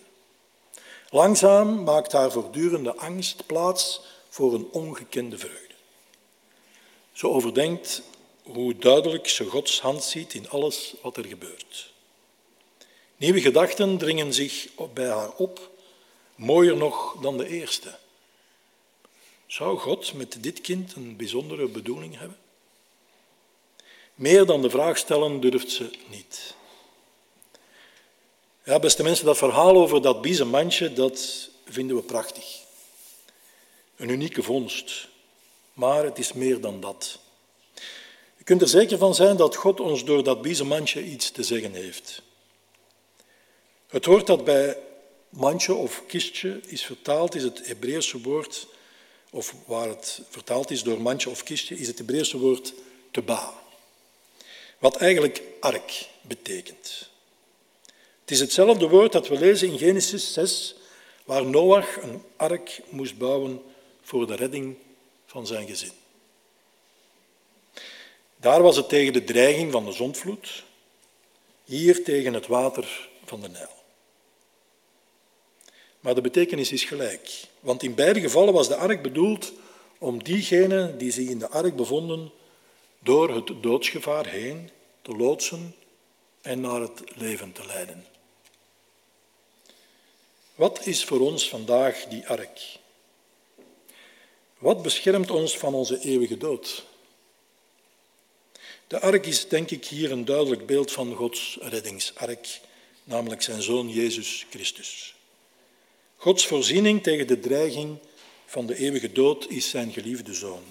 Langzaam maakt haar voortdurende angst plaats voor een ongekende vreugde. Ze overdenkt hoe duidelijk ze Gods hand ziet in alles wat er gebeurt. Nieuwe gedachten dringen zich bij haar op, mooier nog dan de eerste. Zou God met dit kind een bijzondere bedoeling hebben? Meer dan de vraag stellen durft ze niet. Ja, beste mensen, dat verhaal over dat biezenmandje, dat vinden we prachtig. Een unieke vondst. Maar het is meer dan dat. Je kunt er zeker van zijn dat God ons door dat biezenmandje iets te zeggen heeft. Het woord dat bij mandje of kistje is vertaald, is het Hebreeuwse woord, of waar het vertaald is door mandje of kistje, is het Hebreeuwse woord teba. Wat eigenlijk ark betekent. Het is hetzelfde woord dat we lezen in Genesis 6, waar Noach een ark moest bouwen voor de redding van zijn gezin. Daar was het tegen de dreiging van de zondvloed, hier tegen het water van de Nijl. Maar de betekenis is gelijk, want in beide gevallen was de ark bedoeld om diegenen die zich in de ark bevonden door het doodsgevaar heen te loodsen en naar het leven te leiden. Wat is voor ons vandaag die ark? Wat beschermt ons van onze eeuwige dood? De ark is denk ik hier een duidelijk beeld van Gods reddingsark, namelijk zijn zoon Jezus Christus. Gods voorziening tegen de dreiging van de eeuwige dood is zijn geliefde zoon,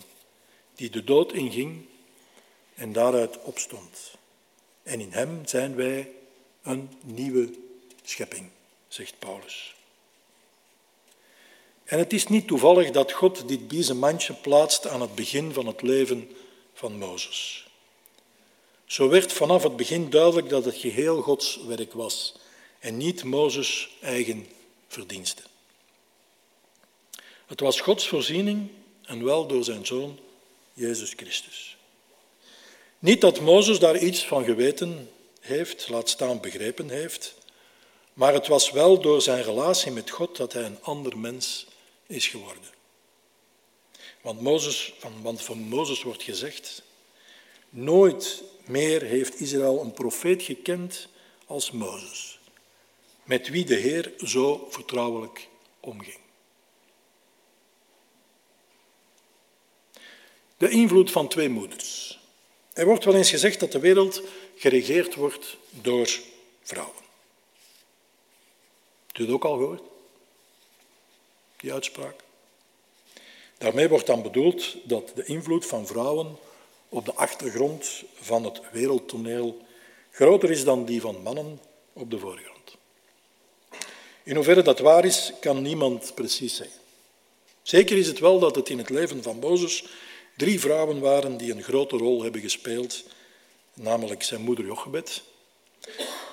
die de dood inging en daaruit opstond. En in hem zijn wij een nieuwe schepping, zegt Paulus. En het is niet toevallig dat God dit biezenmandje plaatst aan het begin van het leven van Mozes. Zo werd vanaf het begin duidelijk dat het geheel Gods werk was en niet Mozes' eigen verdienste. Het was Gods voorziening en wel door zijn zoon Jezus Christus. Niet dat Mozes daar iets van geweten heeft, laat staan begrepen heeft, maar het was wel door zijn relatie met God dat hij een ander mens is geworden. Want, Mozes, want van Mozes wordt gezegd, nooit meer heeft Israël een profeet gekend als Mozes, met wie de Heer zo vertrouwelijk omging. De invloed van twee moeders. Er wordt wel eens gezegd dat de wereld geregeerd wordt door vrouwen. Heb je het ook al gehoord? Die uitspraak. Daarmee wordt dan bedoeld dat de invloed van vrouwen op de achtergrond van het wereldtoneel groter is dan die van mannen op de voorgrond. In hoeverre dat waar is, kan niemand precies zeggen. Zeker is het wel dat het in het leven van Mozes drie vrouwen waren die een grote rol hebben gespeeld, namelijk zijn moeder Jochebed,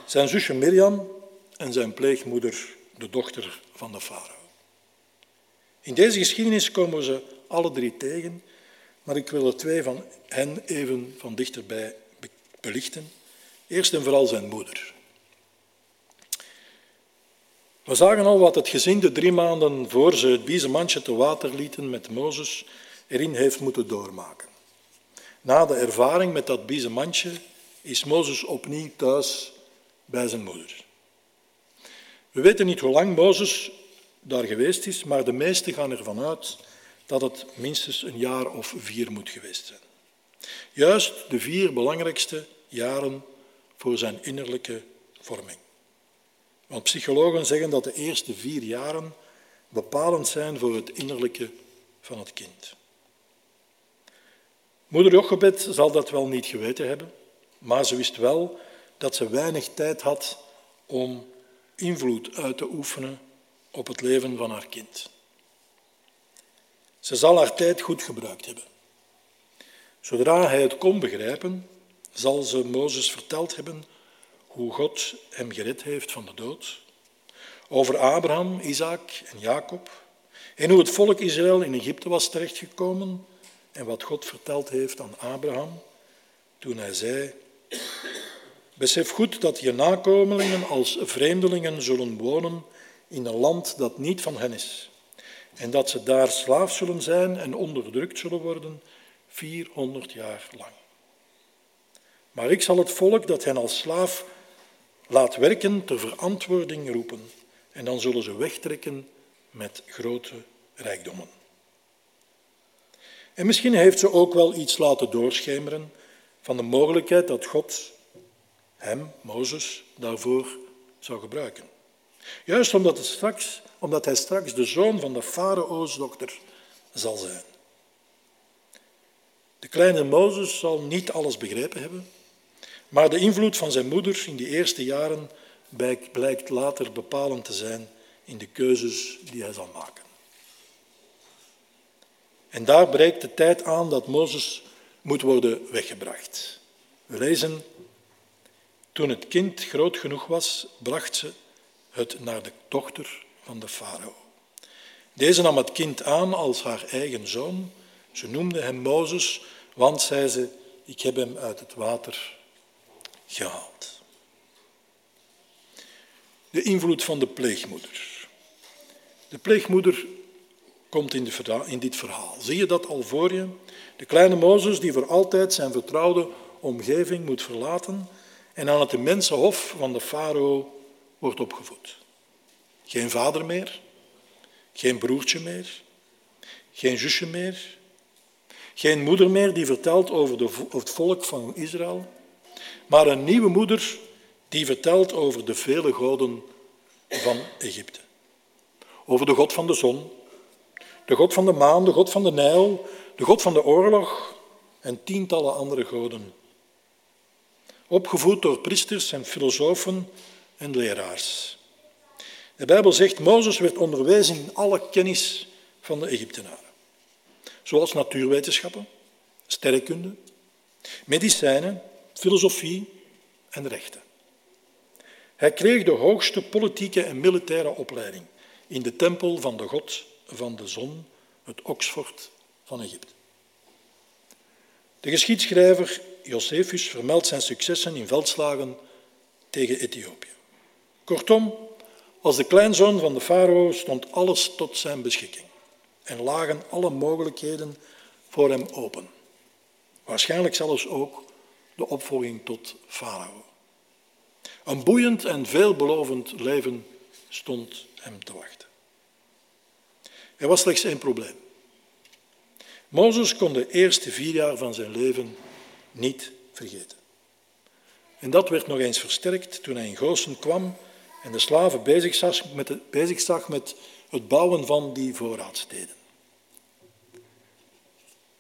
zijn zusje Mirjam en zijn pleegmoeder, de dochter van de farao. In deze geschiedenis komen ze alle drie tegen, maar ik wil er twee van hen even van dichterbij belichten. Eerst en vooral zijn moeder. We zagen al wat het gezin de drie maanden voor ze het biezenmandje te water lieten met Mozes erin heeft moeten doormaken. Na de ervaring met dat biezenmandje is Mozes opnieuw thuis bij zijn moeder. We weten niet hoe lang Mozes daar geweest is, maar de meesten gaan ervan uit dat het minstens een jaar of vier moet geweest zijn. Juist de vier belangrijkste jaren voor zijn innerlijke vorming. Want psychologen zeggen dat de eerste vier jaren bepalend zijn voor het innerlijke van het kind. Moeder Jochebed zal dat wel niet geweten hebben, maar ze wist wel dat ze weinig tijd had om invloed uit te oefenen op het leven van haar kind. Ze zal haar tijd goed gebruikt hebben. Zodra hij het kon begrijpen, zal ze Mozes verteld hebben hoe God hem gered heeft van de dood, over Abraham, Isaac en Jacob, en hoe het volk Israël in Egypte was terechtgekomen en wat God verteld heeft aan Abraham toen hij zei, Besef goed dat je nakomelingen als vreemdelingen zullen wonen in een land dat niet van hen is. En dat ze daar slaaf zullen zijn en onderdrukt zullen worden 400 jaar lang. Maar ik zal het volk dat hen als slaaf laat werken ter verantwoording roepen. En dan zullen ze wegtrekken met grote rijkdommen. En misschien heeft ze ook wel iets laten doorschemeren van de mogelijkheid dat God hem, Mozes, daarvoor zou gebruiken. Juist omdat, het straks, omdat hij straks de zoon van de farao's dokter zal zijn. De kleine Mozes zal niet alles begrepen hebben, maar de invloed van zijn moeder in die eerste jaren blijkt later bepalend te zijn in de keuzes die hij zal maken. En daar breekt de tijd aan dat Mozes moet worden weggebracht. We lezen, toen het kind groot genoeg was, bracht ze het naar de dochter van de farao. Deze nam het kind aan als haar eigen zoon. Ze noemde hem Mozes, want, zei ze, ik heb hem uit het water gehaald. De invloed van de pleegmoeder. De pleegmoeder komt in, in dit verhaal. Zie je dat al voor je? De kleine Mozes die voor altijd zijn vertrouwde omgeving moet verlaten en aan het immense hof van de farao wordt opgevoed. Geen vader meer, geen broertje meer, geen zusje meer, geen moeder meer die vertelt over, de, over het volk van Israël, maar een nieuwe moeder die vertelt over de vele goden van Egypte. Over de God van de zon, de God van de maan, de God van de Nijl, de God van de oorlog en tientallen andere goden. Opgevoed door priesters en filosofen en leraars. De Bijbel zegt, Mozes werd onderwezen in alle kennis van de Egyptenaren. Zoals natuurwetenschappen, sterrenkunde, medicijnen, filosofie en rechten. Hij kreeg de hoogste politieke en militaire opleiding in de tempel van de god van de zon, het Oxford van Egypte. De geschiedschrijver Josephus vermeldt zijn successen in veldslagen tegen Ethiopië. Kortom, als de kleinzoon van de farao stond alles tot zijn beschikking en lagen alle mogelijkheden voor hem open. Waarschijnlijk zelfs ook de opvolging tot farao. Een boeiend en veelbelovend leven stond hem te wachten. Er was slechts één probleem. Mozes kon de eerste vier jaar van zijn leven niet vergeten. En dat werd nog eens versterkt toen hij in Goosen kwam en de slaven bezig zag met bezig zag met het bouwen van die voorraadsteden.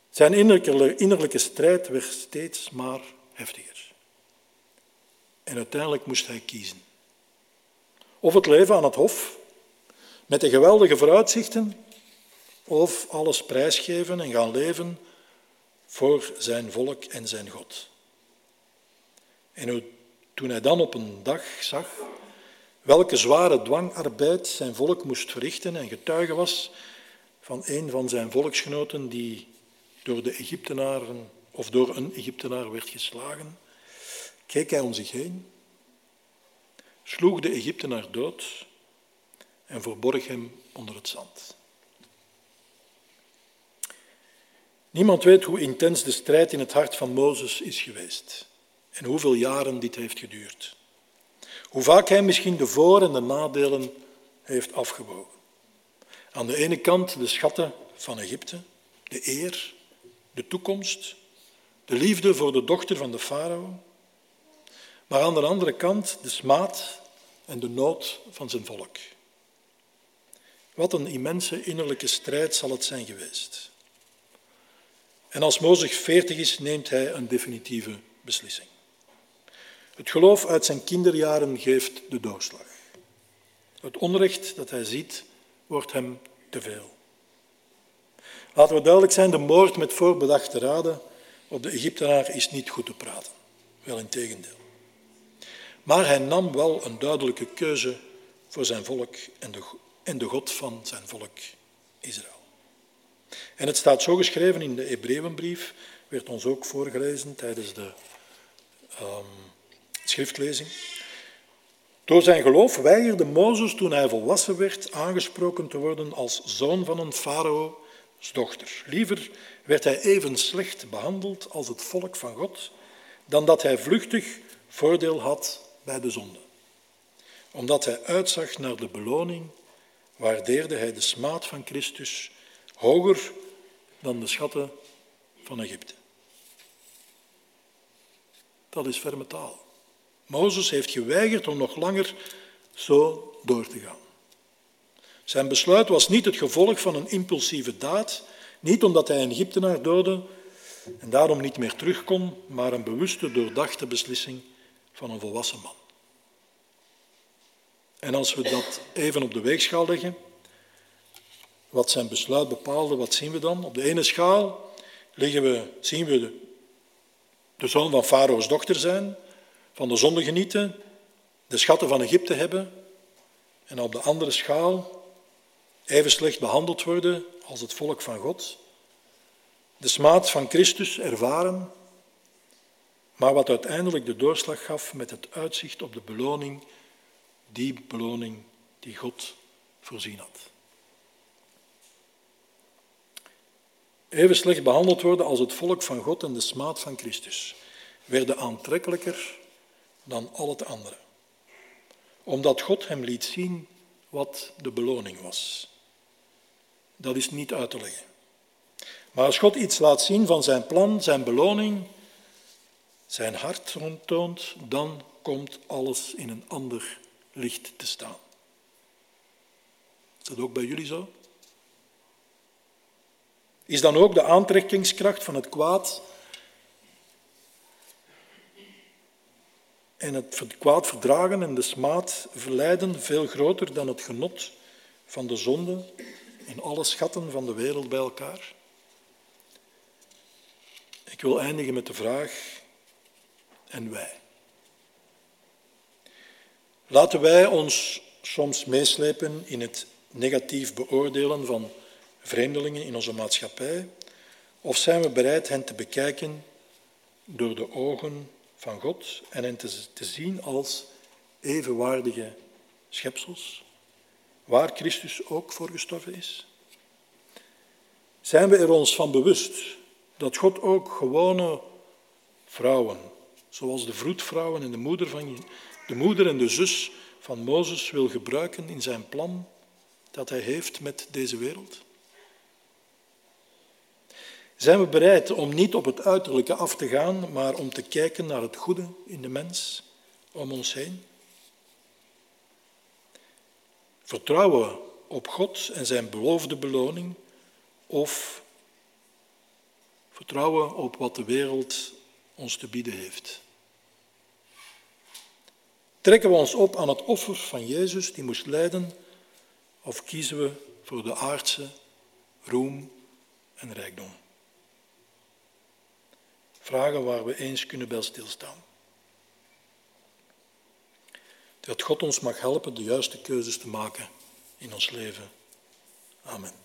Zijn innerlijke, innerlijke strijd werd steeds maar heftiger. En uiteindelijk moest hij kiezen. Of het leven aan het hof, met de geweldige vooruitzichten, of alles prijsgeven en gaan leven voor zijn volk en zijn God. En toen hij dan op een dag zag welke zware dwangarbeid zijn volk moest verrichten en getuige was van een van zijn volksgenoten die door de Egyptenaren of door een Egyptenaar werd geslagen, keek hij om zich heen, sloeg de Egyptenaar dood en verborg hem onder het zand. Niemand weet hoe intens de strijd in het hart van Mozes is geweest en hoeveel jaren dit heeft geduurd. Hoe vaak hij misschien de voor- en de nadelen heeft afgewogen. Aan de ene kant de schatten van Egypte, de eer, de toekomst, de liefde voor de dochter van de farao, maar aan de andere kant de smaad en de nood van zijn volk. Wat een immense innerlijke strijd zal het zijn geweest. En als Mozes veertig is, neemt hij een definitieve beslissing. Het geloof uit zijn kinderjaren geeft de doorslag. Het onrecht dat hij ziet, wordt hem te veel. Laten we duidelijk zijn, de moord met voorbedachte raden op de Egyptenaar is niet goed te praten. Wel in tegendeel. Maar hij nam wel een duidelijke keuze voor zijn volk en de, en de God van zijn volk Israël. En het staat zo geschreven in de Hebreeënbrief, werd ons ook voorgelezen tijdens de um, schriftlezing. Door zijn geloof weigerde Mozes toen hij volwassen werd aangesproken te worden als zoon van een farao's dochter. Liever werd hij even slecht behandeld als het volk van God, dan dat hij vluchtig voordeel had bij de zonde. Omdat hij uitzag naar de beloning, waardeerde hij de smaad van Christus hoger dan de schatten van Egypte. Dat is ferme taal. Mozes heeft geweigerd om nog langer zo door te gaan. Zijn besluit was niet het gevolg van een impulsieve daad, niet omdat hij een Egyptenaar doodde en daarom niet meer terug kon, maar een bewuste, doordachte beslissing van een volwassen man. En als we dat even op de weegschaal leggen, wat zijn besluit bepaalde, wat zien we dan? Op de ene schaal liggen we, zien we de, de zoon van Farao's dochter zijn, van de zonde genieten, de schatten van Egypte hebben en op de andere schaal even slecht behandeld worden als het volk van God, de smaad van Christus ervaren, maar wat uiteindelijk de doorslag gaf met het uitzicht op de beloning, die beloning die God voorzien had. Even slecht behandeld worden als het volk van God en de smaad van Christus werden aantrekkelijker dan al het andere. Omdat God hem liet zien wat de beloning was. Dat is niet uit te leggen. Maar als God iets laat zien van zijn plan, zijn beloning, zijn hart rondtoont, dan komt alles in een ander licht te staan. Is dat ook bij jullie zo? Is dan ook de aantrekkingskracht van het kwaad en het kwaad verdragen en de smaad verleiden veel groter dan het genot van de zonde en alle schatten van de wereld bij elkaar? Ik wil eindigen met de vraag, en wij? Laten wij ons soms meeslepen in het negatief beoordelen van vreemdelingen in onze maatschappij, of zijn we bereid hen te bekijken door de ogen van God en hen te, zien als evenwaardige schepsels, waar Christus ook voor gestorven is? Zijn we er ons van bewust dat God ook gewone vrouwen, zoals de vroedvrouwen en de moeder, van, de moeder en de zus van Mozes, wil gebruiken in zijn plan dat hij heeft met deze wereld? Zijn we bereid om niet op het uiterlijke af te gaan, maar om te kijken naar het goede in de mens om ons heen? Vertrouwen we op God en zijn beloofde beloning of vertrouwen we op wat de wereld ons te bieden heeft? Trekken we ons op aan het offer van Jezus die moest lijden of kiezen we voor de aardse roem en rijkdom? Vragen waar we eens kunnen bij stilstaan. Dat God ons mag helpen de juiste keuzes te maken in ons leven. Amen.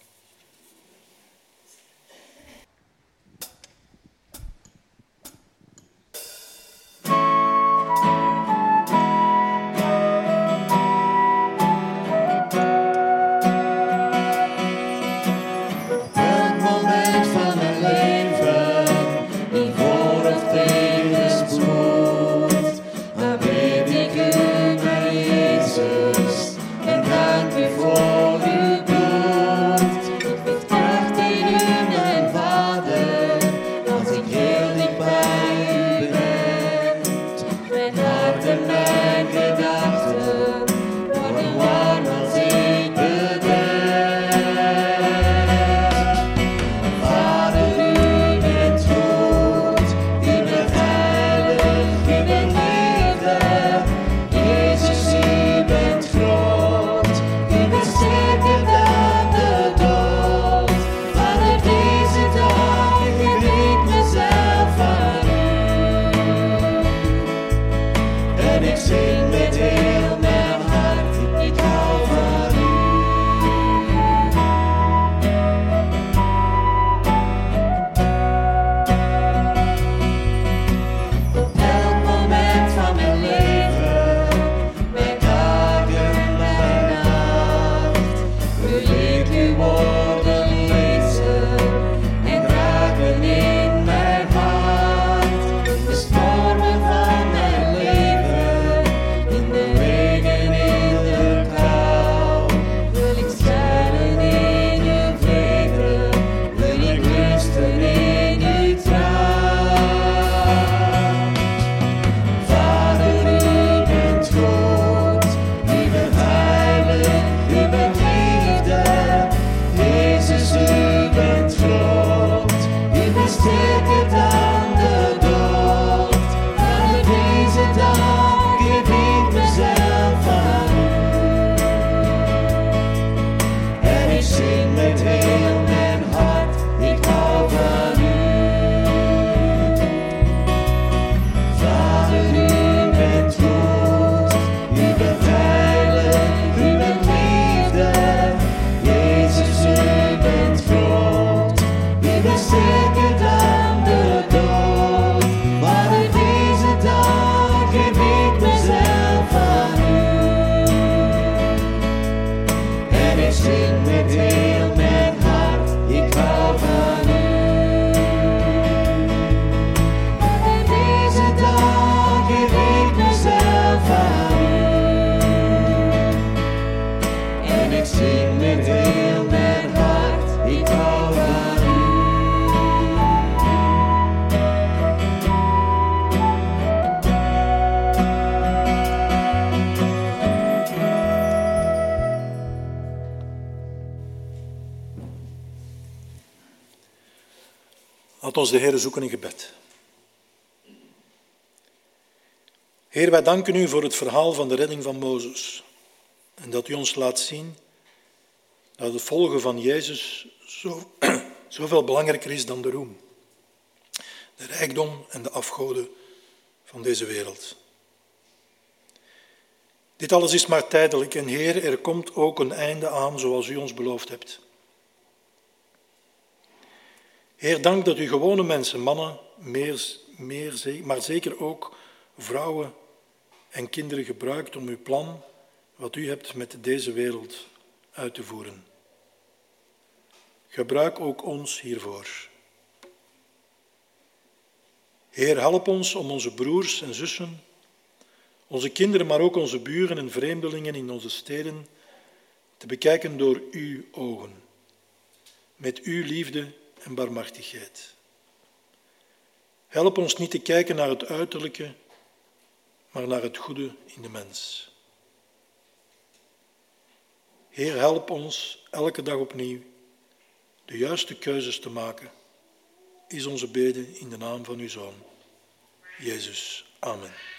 Ons de Heer zoeken in gebed. Heer, wij danken u voor het verhaal van de redding van Mozes. En dat u ons laat zien dat het volgen van Jezus zo, zoveel belangrijker is dan de roem, de rijkdom en de afgoden van deze wereld. Dit alles is maar tijdelijk en Heer, er komt ook een einde aan zoals u ons beloofd hebt. Heer, dank dat u gewone mensen, mannen, meer, meer, maar zeker ook vrouwen en kinderen gebruikt om uw plan, wat u hebt met deze wereld, uit te voeren. Gebruik ook ons hiervoor. Heer, help ons om onze broers en zussen, onze kinderen, maar ook onze buren en vreemdelingen in onze steden te bekijken door uw ogen, met uw liefde en barmhartigheid. Help ons niet te kijken naar het uiterlijke, maar naar het goede in de mens. Heer, help ons elke dag opnieuw de juiste keuzes te maken, is onze bede in de naam van uw Zoon, Jezus. Amen.